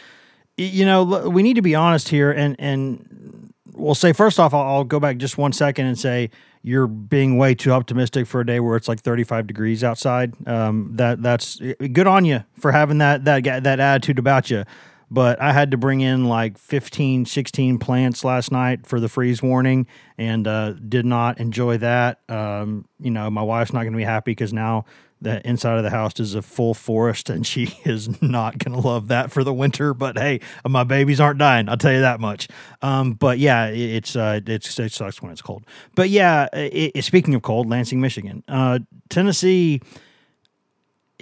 you know, we need to be honest here and, and, we'll say first off, I'll, I'll, go back just one second and say you're being way too optimistic for a day where it's like 35 degrees outside. Um, that that's good on you for having that that that attitude about you. But I had to bring in like 15, 16 plants last night for the freeze warning and uh, did not enjoy that. Um, you know, my wife's not going to be happy because now the inside of the house is a full forest and she is not going to love that for the winter but hey my babies aren't dying i'll tell you that much um, but yeah it's uh, it's it sucks when it's cold but yeah it, it, speaking of cold lansing michigan uh, tennessee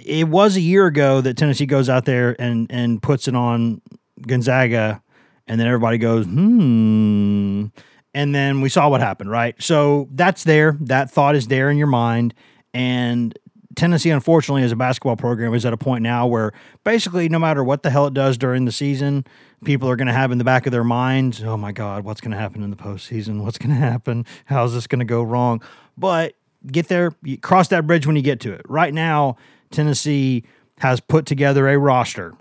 it was a year ago that Tennessee goes out there and and puts it on Gonzaga, and then everybody goes, hmm. And then we saw what happened, right? So that's there. That thought is there in your mind. And Tennessee, unfortunately, as a basketball program, is at a point now where basically no matter what the hell it does during the season, people are going to have in the back of their minds, oh my God, what's going to happen in the postseason? What's going to happen? How's this going to go wrong? But get there, cross that bridge when you get to it. Right now, Tennessee has put together a roster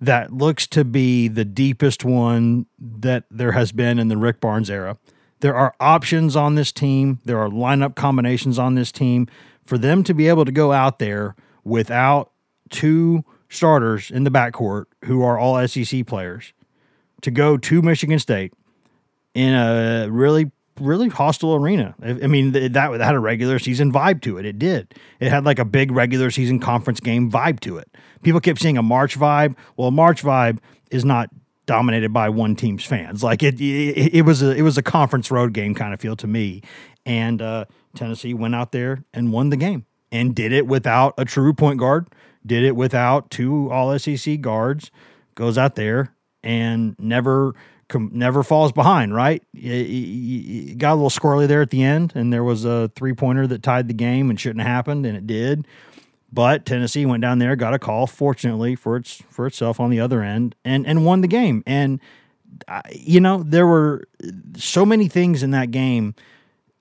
that looks to be the deepest one that there has been in the Rick Barnes era. There are options on this team, there are lineup combinations on this team. For them to be able to go out there without two starters in the backcourt who are all SEC players to go to Michigan State in a really really hostile arena. I mean, that, that had a regular season vibe to it. It did. It had like a big regular season conference game vibe to it. People kept seeing a March vibe. Well, a March vibe is not dominated by one team's fans. Like it, it, it was a it was a conference road game kind of feel to me. And uh, Tennessee went out there and won the game and did it without a true point guard. Did it without two All SEC guards. Goes out there and never never falls behind, right? It, got a little squirrely there at the end, and there was a three pointer that tied the game and shouldn't have happened, and it did. But Tennessee went down there, got a call, fortunately for its for itself on the other end, and and won the game. And uh, you know there were so many things in that game,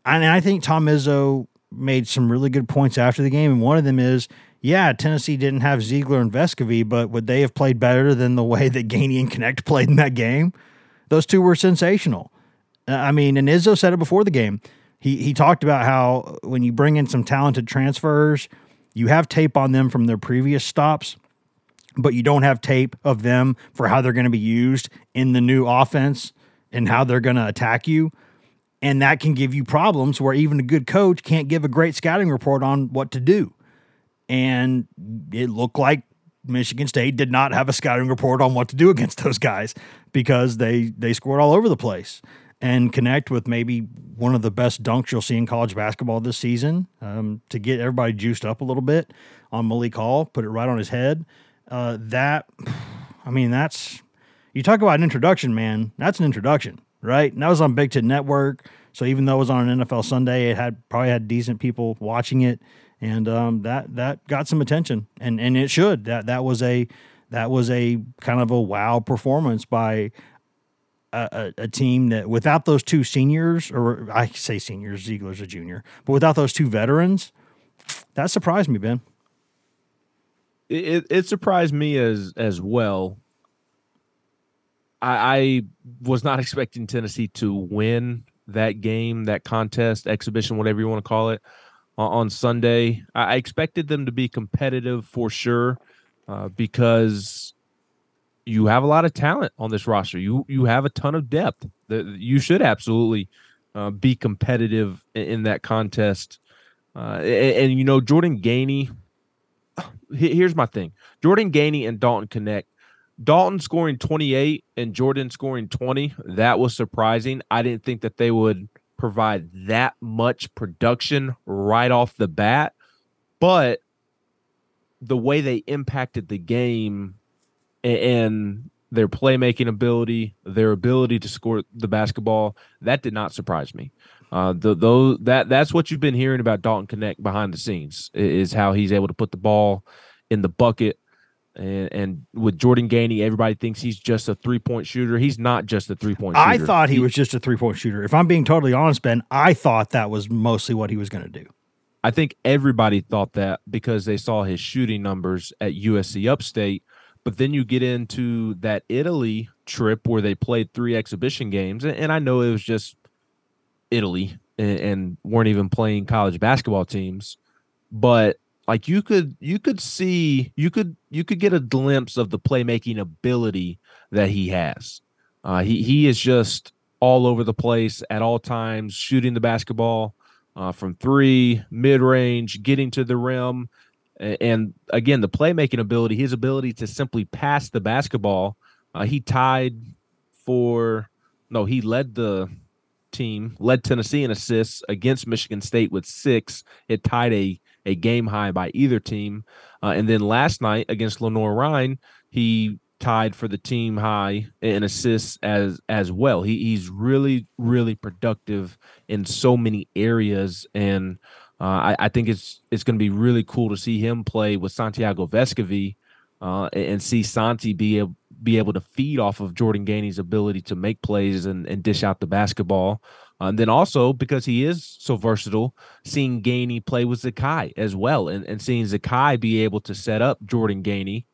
and I think Tom Izzo made some really good points after the game, and one of them is yeah, Tennessee didn't have Zeigler and Vescovi, but would they have played better than the way that Gainey and Knecht played in that game? Those two were sensational. Uh, I mean, and Izzo said it before the game. He he talked about how when you bring in some talented transfers, you have tape on them from their previous stops, but you don't have tape of them for how they're going to be used in the new offense and how they're going to attack you. And that can give you problems where even a good coach can't give a great scouting report on what to do. And it looked like Michigan State did not have a scouting report on what to do against those guys because they they scored all over the place and Knecht with maybe one of the best dunks you'll see in college basketball this season um, to get everybody juiced up a little bit on Malik Hall, put it right on his head. Uh, that, I mean, that's you talk about an introduction, man. That's an introduction, right? And that was on Big Ten Network. So even though it was on an NFL Sunday, it had probably had decent people watching it and um, that that got some attention, and and it should. That that was a that was a kind of a wow performance by a, a, team that without those two seniors, or I say seniors, Zeigler's a junior, but without those two veterans, that surprised me, Ben. It, it surprised me as as well. I, I was not expecting Tennessee to win that game, that contest, exhibition, whatever you want to call it on Sunday. I expected them to be competitive for sure uh, because you have a lot of talent on this roster. You you have a ton of depth. You should absolutely uh, be competitive in, in that contest. Uh, and, and, you know Jordan Gainey. Here's my thing: Jordan Gainey and Dalton Knecht. Dalton scoring 28 and Jordan scoring 20. That was surprising. I didn't think that they would provide that much production right off the bat, but the way they impacted the game and their playmaking ability, their ability to score the basketball, that did not surprise me. Uh, the those that that's what you've been hearing about Dalton Knecht behind the scenes is how he's able to put the ball in the bucket and, and, with Jordan Gainey, everybody thinks he's just a three point shooter. He's not just a three point shooter. I thought he, he was just a three point shooter. If I'm being totally honest, Ben, I thought that was mostly what he was going to do. I think everybody thought that because they saw his shooting numbers at USC Upstate. But then you get into that Italy trip where they played three exhibition games. And I know it was just Italy and, and weren't even playing college basketball teams. But like you could you could see you could you could get a glimpse of the playmaking ability that he has. Uh, he he is just all over the place at all times, shooting the basketball uh, from three, mid range, getting to the rim, and again the playmaking ability, his ability to simply pass the basketball. Uh, he tied for no, he led the team, led Tennessee in assists against Michigan State with six. It tied a a game high by either team. Uh, and then last night against Lenoir-Rhyne he tied for the team high in assists as as well. He, he's really really productive in so many areas, and uh, I, I, think it's it's going to be really cool to see him play with Santiago Vescovi uh, and see Santi be able be able to feed off of Jordan Gainey's ability to make plays and, and dish out the basketball. Uh, and then also because he is so versatile, seeing Gainey play with Zakai as well, and, and seeing Zakai be able to set up Jordan Gainey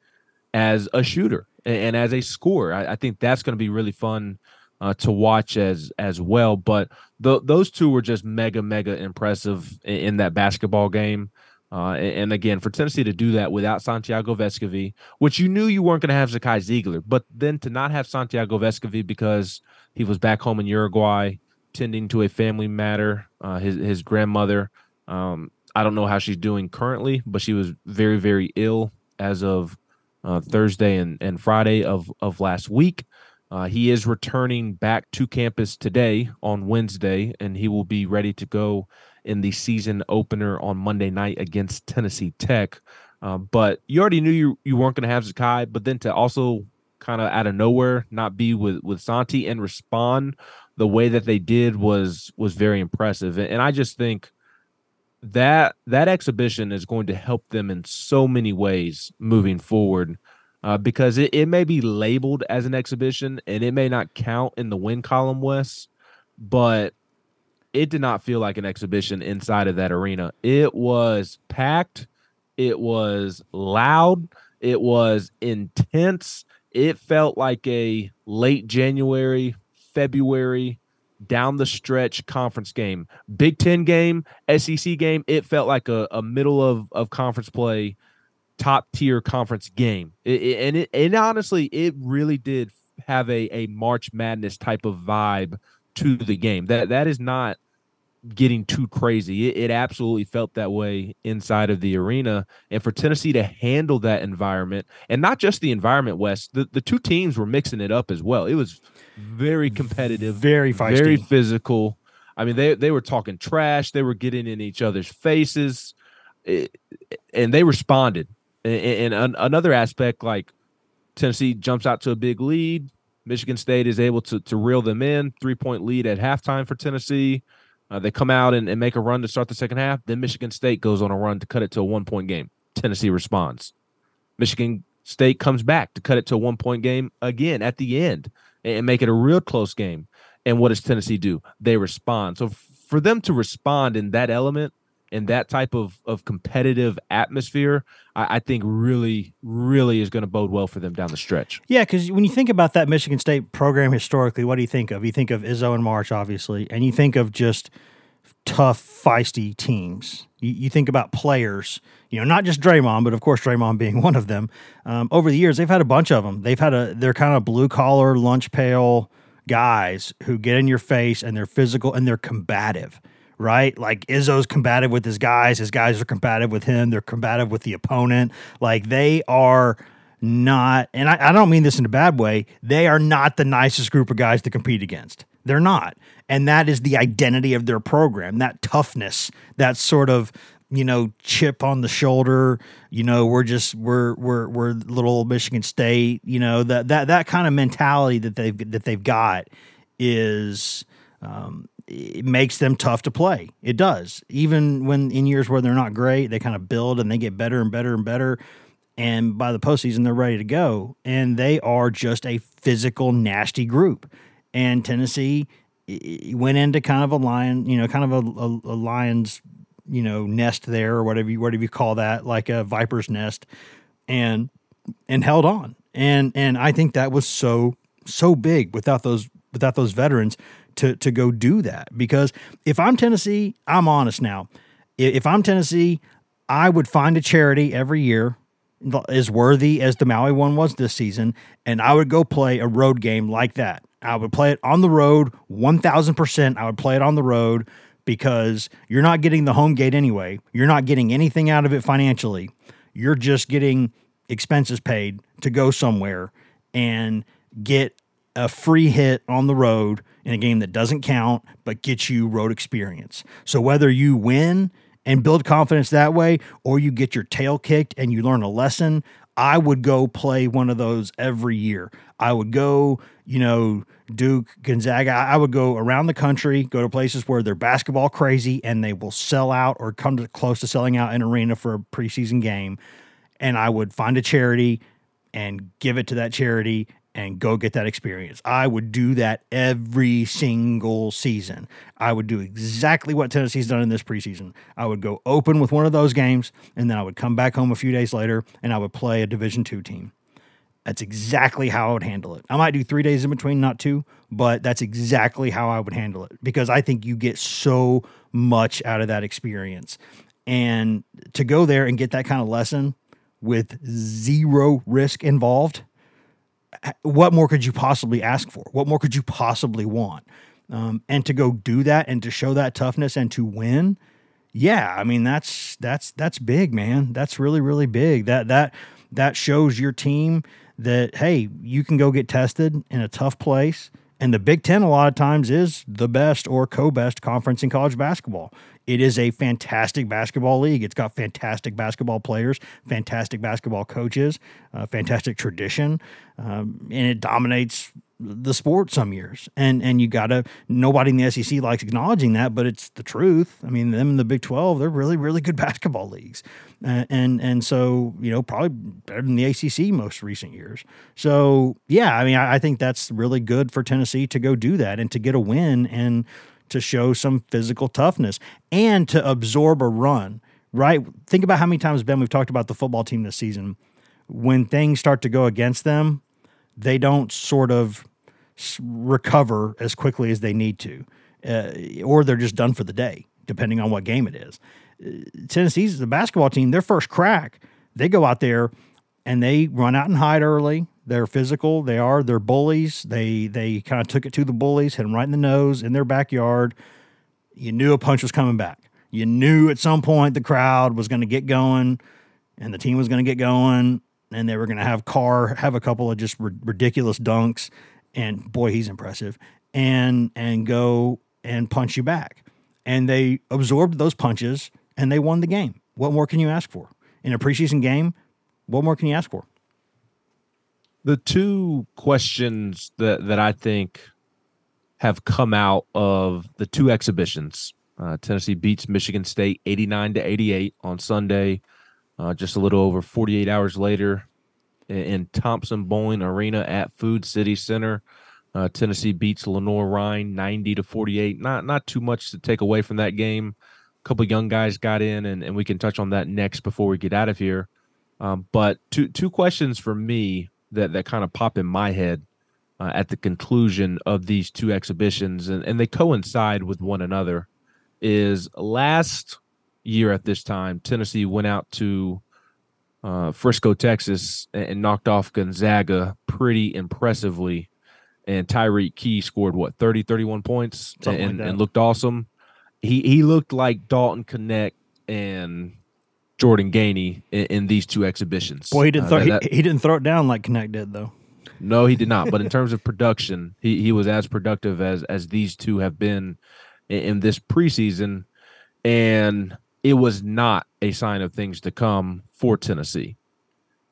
as a shooter and, and as a scorer. I, I think that's going to be really fun uh, to watch as as well. But th- those two were just mega mega impressive in, in that basketball game. Uh, and, again, for Tennessee to do that without Santiago Vescovi, which you knew you weren't going to have Zakai Zeigler, but then to not have Santiago Vescovi because he was back home in Uruguay tending to a family matter, uh, his his grandmother. Um, I don't know how she's doing currently, but she was very very ill as of uh, Thursday and, and Friday of of last week. Uh, he is returning back to campus today on Wednesday, and he will be ready to go in the season opener on Monday night against Tennessee Tech. Uh, but you already knew you, you weren't going to have Zakai, but then to also kind of out of nowhere not be with with Santi and respond the way that they did was was very impressive. And, I just think that that exhibition is going to help them in so many ways moving forward. Uh, because it, it may be labeled as an exhibition and it may not count in the win column Wes, but it did not feel like an exhibition inside of that arena. It was packed, it was loud, it was intense. It felt like a late January, February down the stretch conference game. Big 10 game, SEC game, it felt like a, a middle of, of conference play, top tier conference game. It, it, and it and honestly, it really did have a, a March Madness type of vibe to the game. That that is not getting too crazy. It, it, absolutely felt that way inside of the arena. And for Tennessee to handle that environment, and not just the environment, Wes, the, the two teams were mixing it up as well. It was very competitive, very feisty. very physical. I mean, they they were talking trash. They were getting in each other's faces, it, and they responded. And, and another aspect, like Tennessee jumps out to a big lead. Michigan State is able to to reel them in. Three point lead at halftime for Tennessee. Uh, they come out and, and make a run to start the second half. Then Michigan State goes on a run to cut it to a one point game. Tennessee responds. Michigan State comes back to cut it to a one point game again at the end and make it a real close game. And what does Tennessee do? They respond. So for them to respond in that element and that type of of competitive atmosphere, I, I think really, really is going to bode well for them down the stretch. Yeah, because when you think about that Michigan State program historically, what do you think of? You think of Izzo and March, obviously, and you think of just tough, feisty teams. You, you, think about players, you know, not just Draymond, but of course Draymond being one of them. Um, over the years, they've had a bunch of them. They've had a they're kind of blue collar, lunch pail guys who get in your face and they're physical and they're combative right? Like Izzo's combative with his guys, his guys are combative with him, they're combative with the opponent. Like they are not, and I, I, don't mean this in a bad way, they are not the nicest group of guys to compete against. They're not. And that is the identity of their program, that toughness, that sort of you know chip on the shoulder you know we're just we're we're we're little old michigan state you know that that that kind of mentality that they've that they've got is um, it makes them tough to play. It does. Even when in years where they're not great, they kind of build and they get better and better and better. And by the postseason, they're ready to go. And they are just a physical, nasty group. And Tennessee went into kind of a lion, you know, kind of a, a, a lion's, you know, nest there or whatever you whatever you call that, like a viper's nest, and and held on. And and I think that was so so big without those without those veterans to to go do that because if I'm Tennessee, I'm honest now. If I'm Tennessee, I would find a charity every year as worthy as the Maui one was this season, and I would go play a road game like that. I would play it on the road, one thousand percent. I would play it on the road because you're not getting the home gate anyway. You're not getting anything out of it financially. You're just getting expenses paid to go somewhere and get a free hit on the road in a game that doesn't count but gets you road experience. So whether you win and build confidence that way, or you get your tail kicked and you learn a lesson, I would go play one of those every year. I would go, you know, Duke, Gonzaga. I would go around the country, go to places where they're basketball crazy and they will sell out or come to close to selling out an arena for a preseason game. And I would find a charity and give it to that charity and go get that experience. I would do that every single season. I would do exactly what Tennessee's done in this preseason. I would go open with one of those games, and then I would come back home a few days later and I would play a Division two team. That's exactly how I would handle it. I might do three days in between, not two, but that's exactly how I would handle it because I think you get so much out of that experience. And to go there and get that kind of lesson with zero risk involved, what more could you possibly ask for? What more could you possibly want? Um, and to go do that and to show that toughness and to win, yeah, I mean that's that's that's big, man. That's really really big. That that that shows your team that hey, you can go get tested in a tough place. And the Big Ten, a lot of times, is the best or co best conference in college basketball. It is a fantastic basketball league. It's got fantastic basketball players, fantastic basketball coaches, uh, fantastic tradition, um, and it dominates the sport some years. And and you gotta nobody in the SEC likes acknowledging that, but it's the truth. I mean, them in the Big Twelve, they're really really good basketball leagues, uh, and and so you know probably better than the ACC most recent years. So yeah, I mean, I, I think that's really good for Tennessee to go do that and to get a win and to show some physical toughness and to absorb a run, right? Think about how many times, Ben, we've talked about the football team this season. When things start to go against them, they don't sort of recover as quickly as they need to, uh, or they're just done for the day, depending on what game it is. Uh, Tennessee's the basketball team, their first crack, they go out there and they run out and hide early. They're physical. They are. They're bullies. They they kind of took it to the bullies, hit them right in the nose in their backyard. You knew a punch was coming back. You knew at some point the crowd was going to get going, and the team was going to get going, and they were going to have Carr have a couple of just r- ridiculous dunks, and boy, he's impressive, and and go and punch you back. And they absorbed those punches and they won the game. What more can you ask for in a preseason game? What more can you ask for? The two questions that that I think have come out of the two exhibitions. Uh, Tennessee beats Michigan State 89 to 88 on Sunday. Uh, just a little over 48 hours later, in Thompson Boling Arena at Food City Center, uh, Tennessee beats Lenoir-Rhyne 90 to 48. Not not too much to take away from that game. A couple young guys got in, and, and we can touch on that next before we get out of here. Um, but two two questions for me that that kind of pop in my head uh, at the conclusion of these two exhibitions, and, and they coincide with one another. Is last year at this time, Tennessee went out to uh, Frisco, Texas, and, and, knocked off Gonzaga pretty impressively. And Tyreke Key scored what 30, 31 points and, like and looked awesome. He he looked like Dalton Knecht and Jordan Gainey in, in these two exhibitions. Boy, he didn't uh, throw that, he, he, didn't throw it down like Knecht did though. No, he did not. But in terms of production, he, he was as productive as as these two have been in, in this preseason, and it was not a sign of things to come for Tennessee.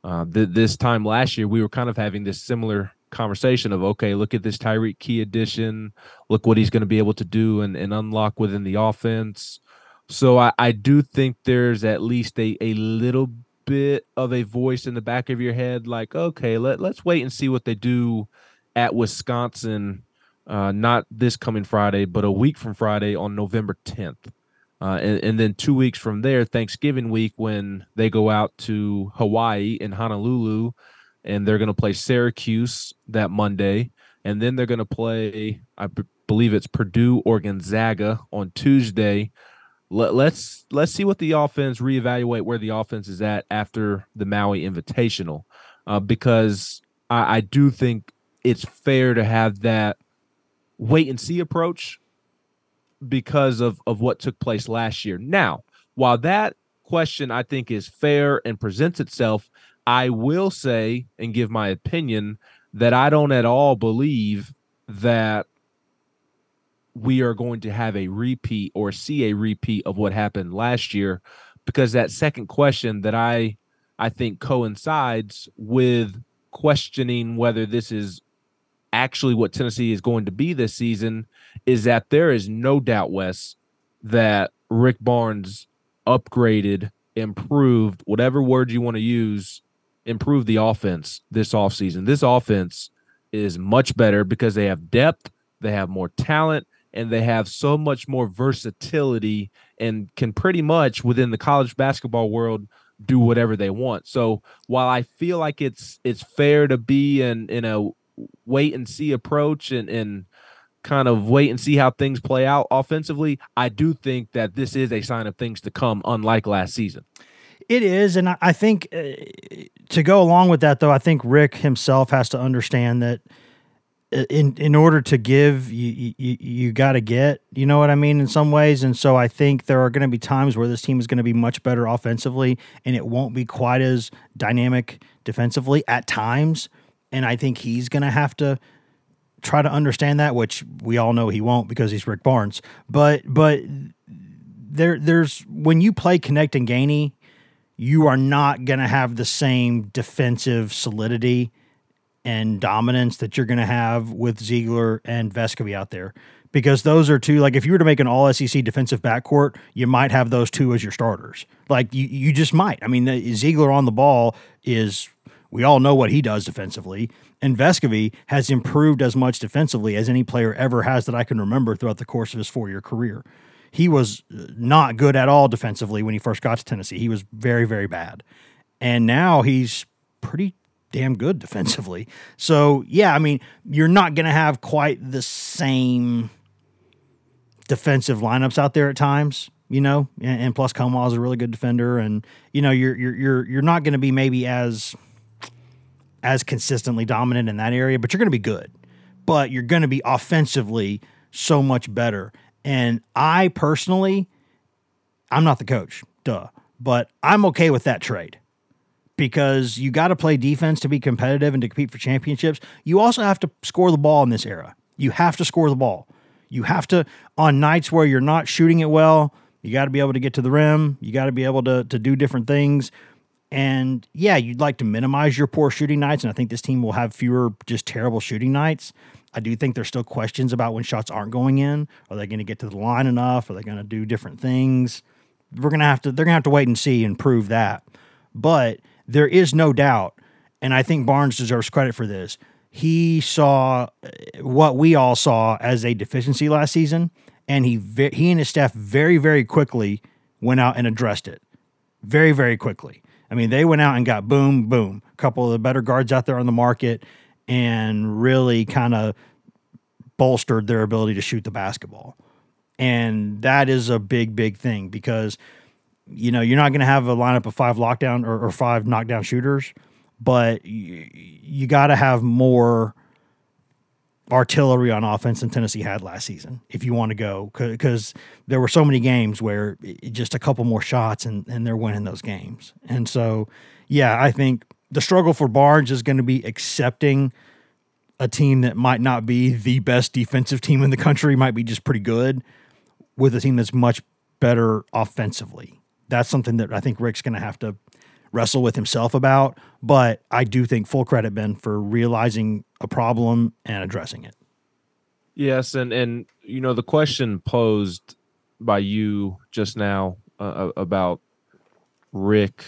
Uh, th- this time last year, we were kind of having this similar conversation of okay, look at this Tyreke Key addition, look what he's going to be able to do and, and unlock within the offense. So I, I do think there's at least a, a little bit of a voice in the back of your head, like, okay, let, let's wait and see what they do at Wisconsin, uh, not this coming Friday, but a week from Friday on November 10th. Uh, and, and, then two weeks from there, Thanksgiving week, when they go out to Hawaii in Honolulu, and they're going to play Syracuse that Monday. And then they're going to play, I b- believe it's Purdue or Gonzaga on Tuesday let, let's let's see what the offense reevaluate where the offense is at after the Maui Invitational, uh, because I, I do think it's fair to have that wait and see approach because of of what took place last year. Now, while that question I think is fair and presents itself, I will say and give my opinion that I don't at all believe that we are going to have a repeat or see a repeat of what happened last year because that second question that I I think coincides with questioning whether this is actually what Tennessee is going to be this season is that there is no doubt Wes that Rick Barnes upgraded, improved, whatever word you want to use, improved the offense this offseason. This offense is much better because they have depth, they have more talent, and they have so much more versatility and can pretty much within the college basketball world do whatever they want. So while I feel like it's it's fair to be in in a wait and see approach and and kind of wait and see how things play out offensively, I do think that this is a sign of things to come, unlike last season. It is, and I think uh, to go along with that, though, I think Rick himself has to understand that Uh, in in order to give, you you, you got to get. You know what I mean? In some ways, and so I think there are going to be times where this team is going to be much better offensively, and it won't be quite as dynamic defensively at times. And I think he's going to have to try to understand that, which we all know he won't because he's Rick Barnes. But but there there's when you play Knecht and Gainey, you are not going to have the same defensive solidity and dominance that you're going to have with Zeigler and Vescovi out there. Because those are two, like if you were to make an all SEC defensive backcourt, you might have those two as your starters. Like you, you just might. I mean, Zeigler on the ball is, we all know what he does defensively. And Vescovi has improved as much defensively as any player ever has that I can remember throughout the course of his four year career. He was uh, not good at all defensively when he first got to Tennessee. He was very, very bad. And now he's pretty damn good defensively. So, yeah, I mean, you're not going to have quite the same defensive lineups out there at times, you know, and, and plus Nkamhoua is a really good defender and you know, you're you're you're you're not going to be maybe as as consistently dominant in that area, but you're going to be good. But you're going to be offensively so much better. And I personally, I'm not the coach, duh, but I'm okay with that trade because you got to play defense to be competitive and to compete for championships. You also have to score the ball in this era. You have to score the ball. You have to, on nights where you're not shooting it well, you got to be able to get to the rim. You got to be able to, to do different things. And yeah, you'd like to minimize your poor shooting nights. And I think this team will have fewer just terrible shooting nights. I do think there's still questions about when shots aren't going in. Are they going to get to the line enough? Are they going to do different things? We're going to have to, they're going to have to wait and see and prove that. But there is no doubt, and I think Barnes deserves credit for this. He saw uh, what we all saw as a deficiency last season, and he, he and his staff very, very quickly went out and addressed it. Very, very quickly. I mean, they went out and got boom, boom, a couple of the better guards out there on the market and really kind of bolstered their ability to shoot the basketball. And that is a big, big thing because, you know, you're not going to have a lineup of five lockdown or, or five knockdown shooters, but you, you got to have more artillery on offense than Tennessee had last season if you want to go because there were so many games where just a couple more shots and, and they're winning those games. And so, yeah, I think the struggle for Barnes is going to be accepting a team that might not be the best defensive team in the country, might be just pretty good, with a team that's much better offensively. That's something that I think Rick's going to have to wrestle with himself about. But I do think full credit, Ben, for realizing a problem and addressing it. Yes, and and you know the question posed by you just now uh, about Rick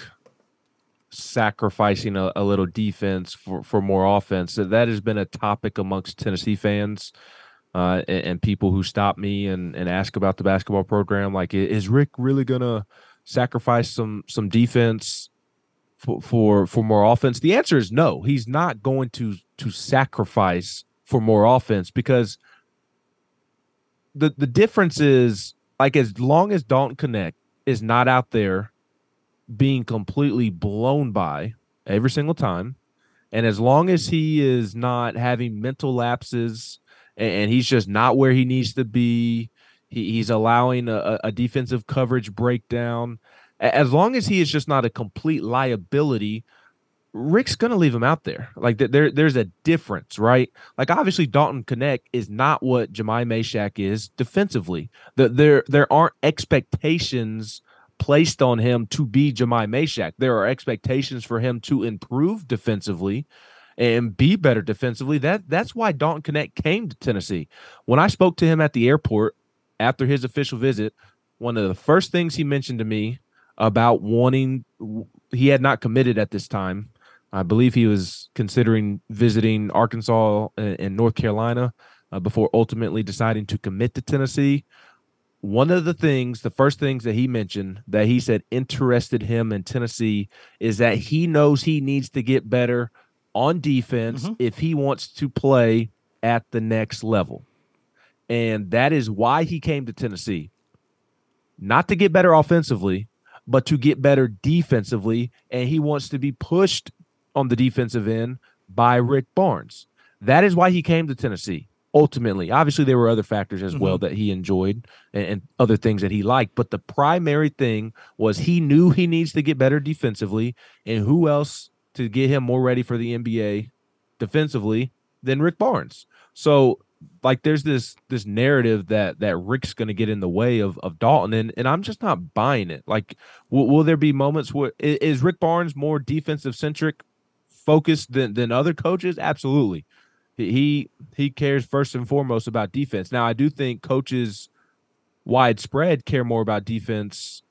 sacrificing a, a, little defense for, for more offense. That has been a topic amongst Tennessee fans uh, and, and, people who stop me and, and ask about the basketball program. Like, is Rick really gonna sacrifice some some defense for for, for more offense? The answer is no. He's not going to to sacrifice for more offense because the the difference is like as long as Dalton Knecht is not out there being completely blown by every single time. And as long as he is not having mental lapses and, he's just not where he needs to be, he, he's allowing a, a defensive coverage breakdown. As long as he is just not a complete liability, Rick's gonna leave him out there. Like there, there's a difference, right? Like obviously Dalton Knecht is not what Jahmai Mashack is defensively. The, there, there aren't expectations placed on him to be Jahmai Mashack. There are expectations for him to improve defensively and be better defensively. That that's why Dalton Knecht came to Tennessee. When I spoke to him at the airport after his official visit, one of the first things he mentioned to me about wanting he had not committed at this time I believe he was considering visiting Arkansas and North Carolina uh, before ultimately deciding to commit to Tennessee. One of the things, the first things that he mentioned that he said interested him in Tennessee is that he knows he needs to get better on defense mm-hmm. if he wants to play at the next level. And that is why he came to Tennessee. Not to get better offensively, but to get better defensively. And he wants to be pushed on the defensive end by Rick Barnes. That is why he came to Tennessee. Ultimately, obviously, there were other factors as mm-hmm. well that he enjoyed and, and, other things that he liked. But the primary thing was he knew he needs to get better defensively. And who else to get him more ready for the NBA defensively than Rick Barnes? So like there's this this narrative that that Rick's going to get in the way of of Dalton and and I'm just not buying it. Like will, will there be moments where is Rick Barnes more defensive centric focused than than other coaches? Absolutely. He he cares first and foremost about defense. Now, I do think coaches widespread care more about defense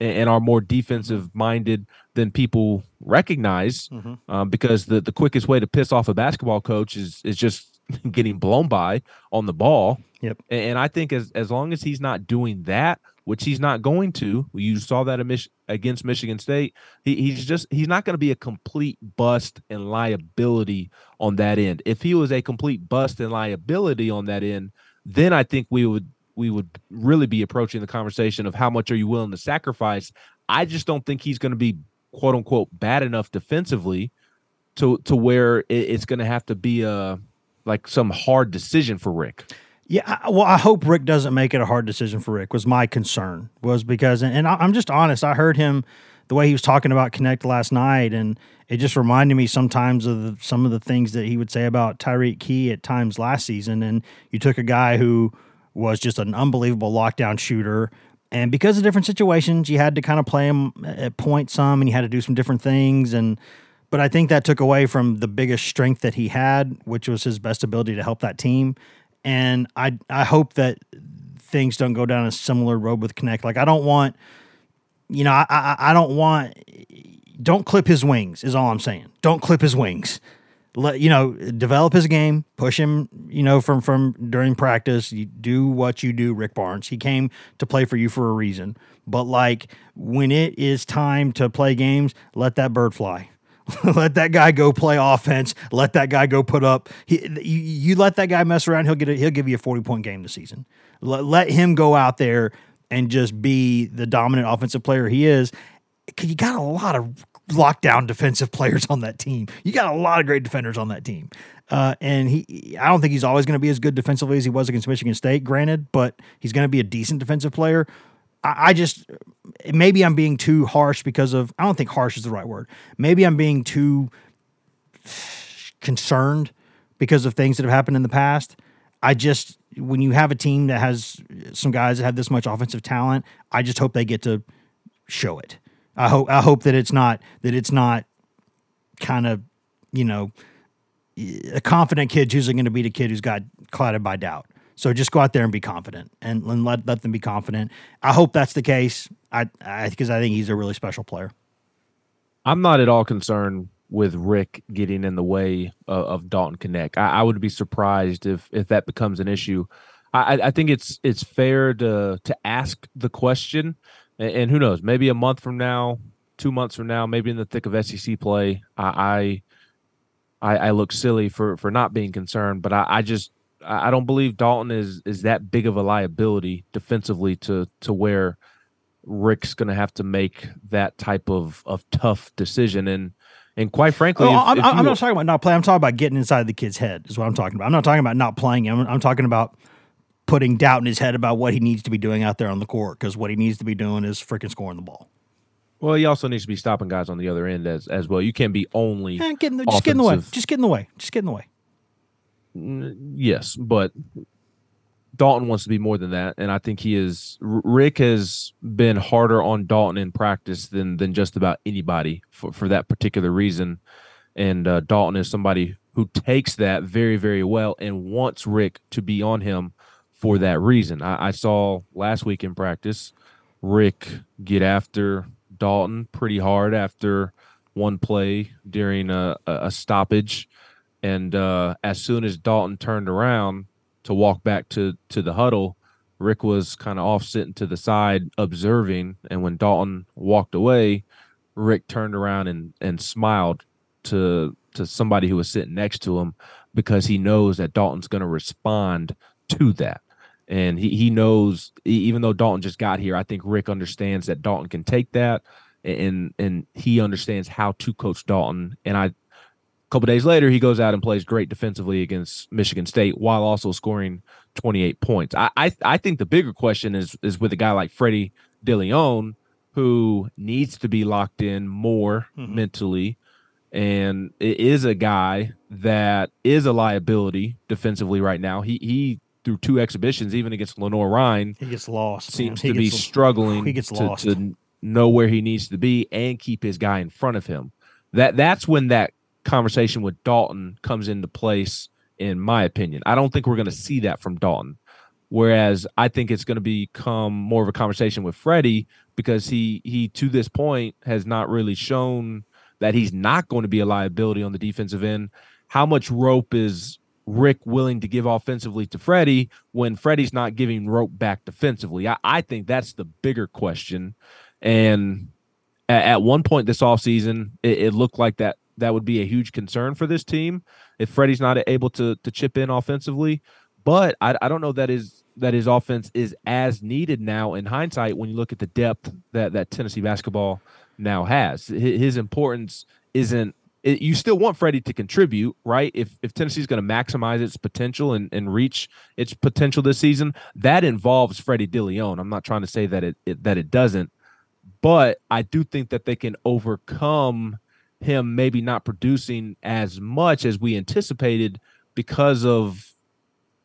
and, are more defensive minded than people recognize, mm-hmm. um, because the the quickest way to piss off a basketball coach is is just getting blown by on the ball. Yep. And, and I think as as long as he's not doing that, which he's not going to. You saw that against Michigan State. He, he's just he's not going to be a complete bust and liability on that end. If he was a complete bust and liability on that end, then I think we would we would really be approaching the conversation of how much are you willing to sacrifice. I just don't think he's going to be quote unquote bad enough defensively to to where it, it's going to have to be a like some hard decision for Rick. Yeah, I, well, I hope Rick doesn't make it a hard decision for Rick. Was my concern was because, and, and I'm just honest. I heard him the way he was talking about Knecht last night, and it just reminded me sometimes of the, some of the things that he would say about Tyreke Key at times last season. And you took a guy who was just an unbelievable lockdown shooter, and because of different situations, you had to kind of play him at point some, and you had to do some different things, and but I think that took away from the biggest strength that he had, which was his best ability to help that team and I I hope that things don't go down a similar road with Knecht. Like I don't want, you know, I, I I don't want. Don't clip his wings. Is all I'm saying. Don't clip his wings. Let you know, develop his game, push him. You know, from from during practice, you do what you do. Rick Barnes. He came to play for you for a reason. But like when it is time to play games, let that bird fly. let that guy go play offense. Let that guy go put up. He, you, you, let that guy mess around. He'll get he'll give you a forty point game this season. Let, let him go out there and just be the dominant offensive player he is. Because you got a lot of lockdown defensive players on that team. You got a lot of great defenders on that team. Uh, and he, I don't think he's always going to be as good defensively as he was against Michigan State, granted, but he's going to be a decent defensive player. I, I just maybe I'm being too harsh because of I don't think harsh is the right word. Maybe I'm being too concerned because of things that have happened in the past. I just when you have a team that has some guys that have this much offensive talent, I just hope they get to show it. I hope I hope that it's not that it's not kind of, you know, a confident kid's usually going to be the kid who's got clouded by doubt. So just go out there and be confident and, and let, let them be confident. I hope that's the case. I because I, I think he's a really special player. I'm not at all concerned with Rick getting in the way of, of Dalton Knecht. I, I, would be surprised if if that becomes an issue. I, I think it's it's fair to to ask the question, and, and, who knows, maybe a month from now, two months from now, maybe in the thick of SEC play, I I, I look silly for for not being concerned. But I, I just I don't believe Dalton is is that big of a liability defensively to to where Rick's going to have to make that type of of tough decision and and quite frankly, oh, if, I'm, if I'm not talking about not playing. I'm talking about getting inside the kid's head. Is what I'm talking about. I'm not talking about not playing him. I'm, I'm talking about putting doubt in his head about what he needs to be doing out there on the court because what he needs to be doing is freaking scoring the ball. Well, he also needs to be stopping guys on the other end as as well. You can't be only Eh, get the, just get in the way. Just get in the way. Just get in the way. Yes, but Dalton wants to be more than that, and I think he is. Rick has been harder on Dalton in practice than than just about anybody for for that particular reason, and uh, Dalton is somebody who takes that very very well and wants Rick to be on him for that reason. I, I saw last week in practice Rick get after Dalton pretty hard after one play during a a stoppage. And uh, as soon as Dalton turned around to walk back to to the huddle, Rick was kind of off sitting to the side observing. And when Dalton walked away, Rick turned around and and smiled to to somebody who was sitting next to him because he knows that Dalton's going to respond to that. And he, he knows, even though Dalton just got here, I think Rick understands that Dalton can take that, and and he understands how to coach Dalton. And I couple days later, he goes out and plays great defensively against Michigan State while also scoring 28 points. I I, I think the bigger question is is with a guy like Freddie DeLeon, who needs to be locked in more Mhm. mentally, and it is a guy that is a liability defensively right now. He he through two exhibitions, even against Lenoir-Rhyne, He gets lost. seems to be struggling he gets to, lost. to know where he needs to be and keep his guy in front of him. That that's when that conversation with Dalton comes into place, in my opinion. I don't think we're going to see that from Dalton. Whereas I think it's going to become more of a conversation with Freddie because he he to this point has not really shown that he's not going to be a liability on the defensive end. How much rope is Rick willing to give offensively to Freddie when Freddie's not giving rope back defensively? I, I think that's the bigger question. And at, at one point this offseason, it, it looked like that that would be a huge concern for this team if Freddie's not able to to chip in offensively. But I, I don't know that is that his offense is as needed now in hindsight when you look at the depth that that Tennessee basketball now has. Hi- His importance isn't. It, you still want Freddie to contribute, right? If if Tennessee's going to maximize its potential and, and reach its potential this season, that involves Freddie DeLeon. I'm not trying to say that it, it that it doesn't, but I do think that they can overcome him maybe not producing as much as we anticipated because of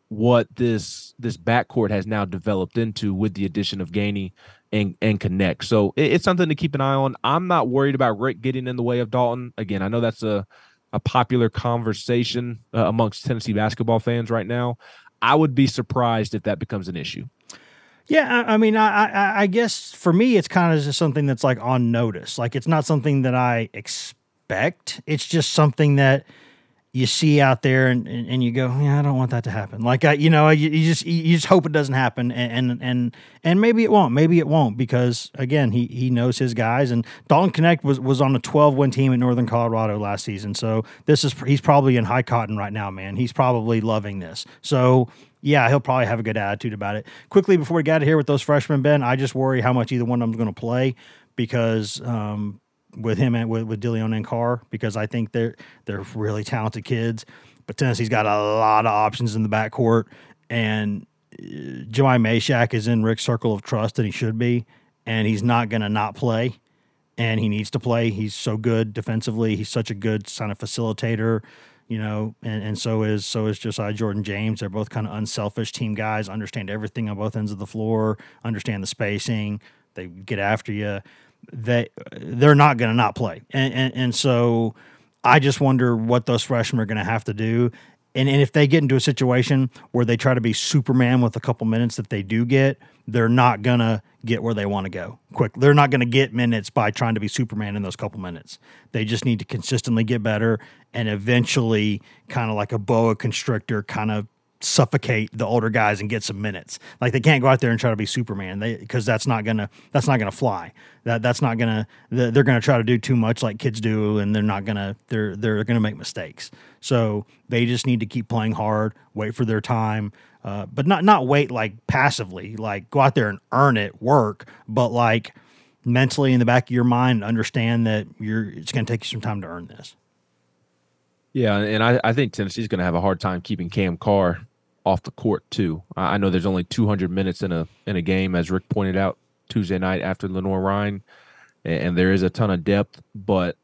what this this backcourt has now developed into with the addition of Gainey and and Knecht. So it- it's something to keep an eye on. I'm not worried about Rick getting in the way of Dalton. Again, I know that's a a popular conversation uh, amongst Tennessee basketball fans right now. I would be surprised if that becomes an issue. Yeah, I, I mean, I, I, I guess for me, it's kind of just something that's like on notice. Like it's not something that I expect. It's just something that you see out there, and, and, and you go, yeah, I don't want that to happen. Like I, you know, you, you just you just hope it doesn't happen, and and and and maybe it won't. Maybe it won't because again, he he knows his guys, and Dalton Knecht was was on a 12 win team in Northern Colorado last season. So this is he's probably in high cotton right now, man. He's probably loving this. So yeah, he'll probably have a good attitude about it. Quickly before we get out of here with those freshmen, Ben, I just worry how much either one of them's going to play because um, with him and with, with Dillion and Carr, because I think they're they're really talented kids. But Tennessee's got a lot of options in the backcourt, and uh, Jahmai Mashack is in Rick's circle of trust, and he should be, and he's not going to not play and he needs to play. He's so good defensively. He's such a good kind of facilitator, you know, and, and so is so is Josiah Jordan James. They're both kind of unselfish team guys, understand everything on both ends of the floor, understand the spacing. They get after you. They they're not going to not play, and, and and so I just wonder what those freshmen are going to have to do. And, and if they get into a situation where they try to be Superman with a couple minutes that they do get, they're not going to get where they want to go quick. They're not going to get minutes by trying to be Superman in those couple minutes. They just need to consistently get better and eventually, kind of like a boa constrictor, kind of suffocate the older guys and get some minutes. Like they can't go out there and try to be Superman. They because that's not gonna that's not gonna fly. That that's not gonna they're gonna try to do too much like kids do, and they're not gonna they're they're gonna make mistakes. So they just need to keep playing hard, wait for their time, uh, but not not wait like passively, like go out there and earn it, work, but like mentally in the back of your mind, understand that you're it's gonna take you some time to earn this. Yeah, and I, I think Tennessee's going to have a hard time keeping Cam Carr off the court too. I know there's only 200 minutes in a in a game, as Rick pointed out Tuesday night after Lenoir-Rhyne, and, and there is a ton of depth. But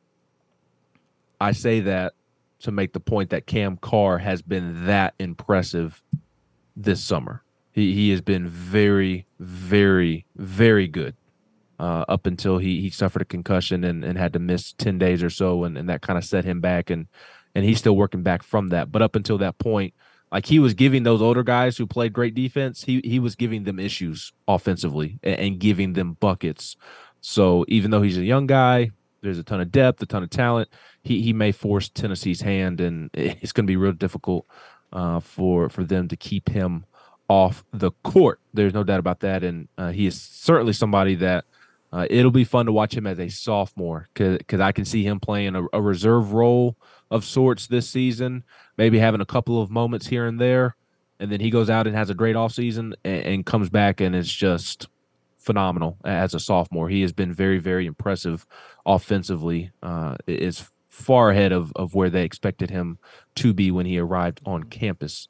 I say that to make the point that Cam Carr has been that impressive this summer. He he has been very, very, very good. Uh, up until he he suffered a concussion and, and had to miss 10 days or so and, and that kind of set him back and and he's still working back from that. But up until that point, like he was giving those older guys who played great defense, he he was giving them issues offensively and, and giving them buckets. So even though he's a young guy, there's a ton of depth, a ton of talent. He he may force Tennessee's hand, and it's going to be real difficult uh, for for them to keep him off the court. There's no doubt about that, and uh, he is certainly somebody that uh, it'll be fun to watch him as a sophomore because I can see him playing a, a, reserve role of sorts this season, maybe having a couple of moments here and there, and then he goes out and has a great offseason and, and comes back and is just phenomenal as a sophomore. He has been very, very impressive offensively. Uh, is far ahead of, of where they expected him to be when he arrived on campus.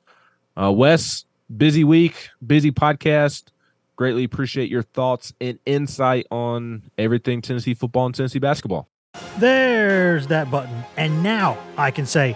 Uh, Wes, busy week, busy podcast. Greatly appreciate your thoughts and insight on everything Tennessee football and Tennessee basketball. There's that button. And now I can say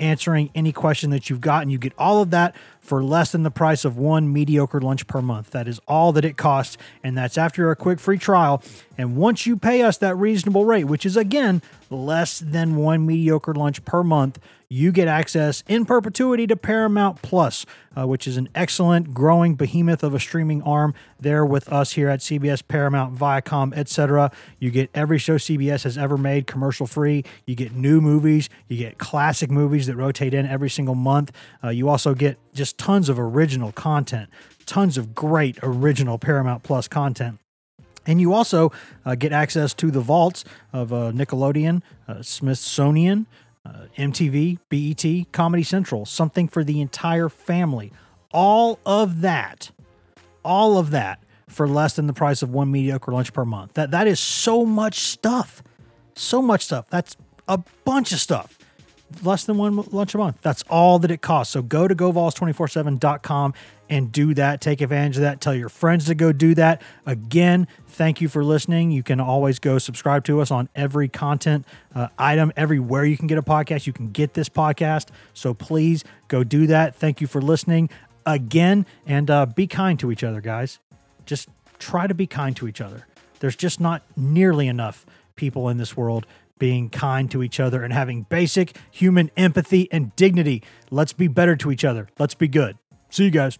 answering any question that you've got, and you get all of that for less than the price of one mediocre lunch per month. That is all that it costs, and that's after a quick free trial. And once you pay us that reasonable rate, which is again less than one mediocre lunch per month, you get access in perpetuity to Paramount Plus, uh, which is an excellent growing behemoth of a streaming arm there with us here at CBS, Paramount, Viacom, etc. You get every show CBS has ever made commercial free. You get new movies. You get classic movies that rotate in every single month. Uh, you also get just tons of original content, tons of great original Paramount Plus content. And you also uh, get access to the vaults of uh, Nickelodeon, uh, Smithsonian, uh, MTV, BET, Comedy Central, something for the entire family. All of that, all of that for less than the price of one mediocre lunch per month. That that is so much stuff. So much stuff. That's a bunch of stuff less than one lunch a month. That's all that it costs. So go to govols247.com and do that. Take advantage of that. Tell your friends to go do that. Again, thank you for listening. You can always go subscribe to us on every content uh, item, everywhere you can get a podcast. You can get this podcast. So please go do that. Thank you for listening again and uh, be kind to each other, guys. Just try to be kind to each other. There's just not nearly enough people in this world being kind to each other and having basic human empathy and dignity. Let's be better to each other. Let's be good. See you guys.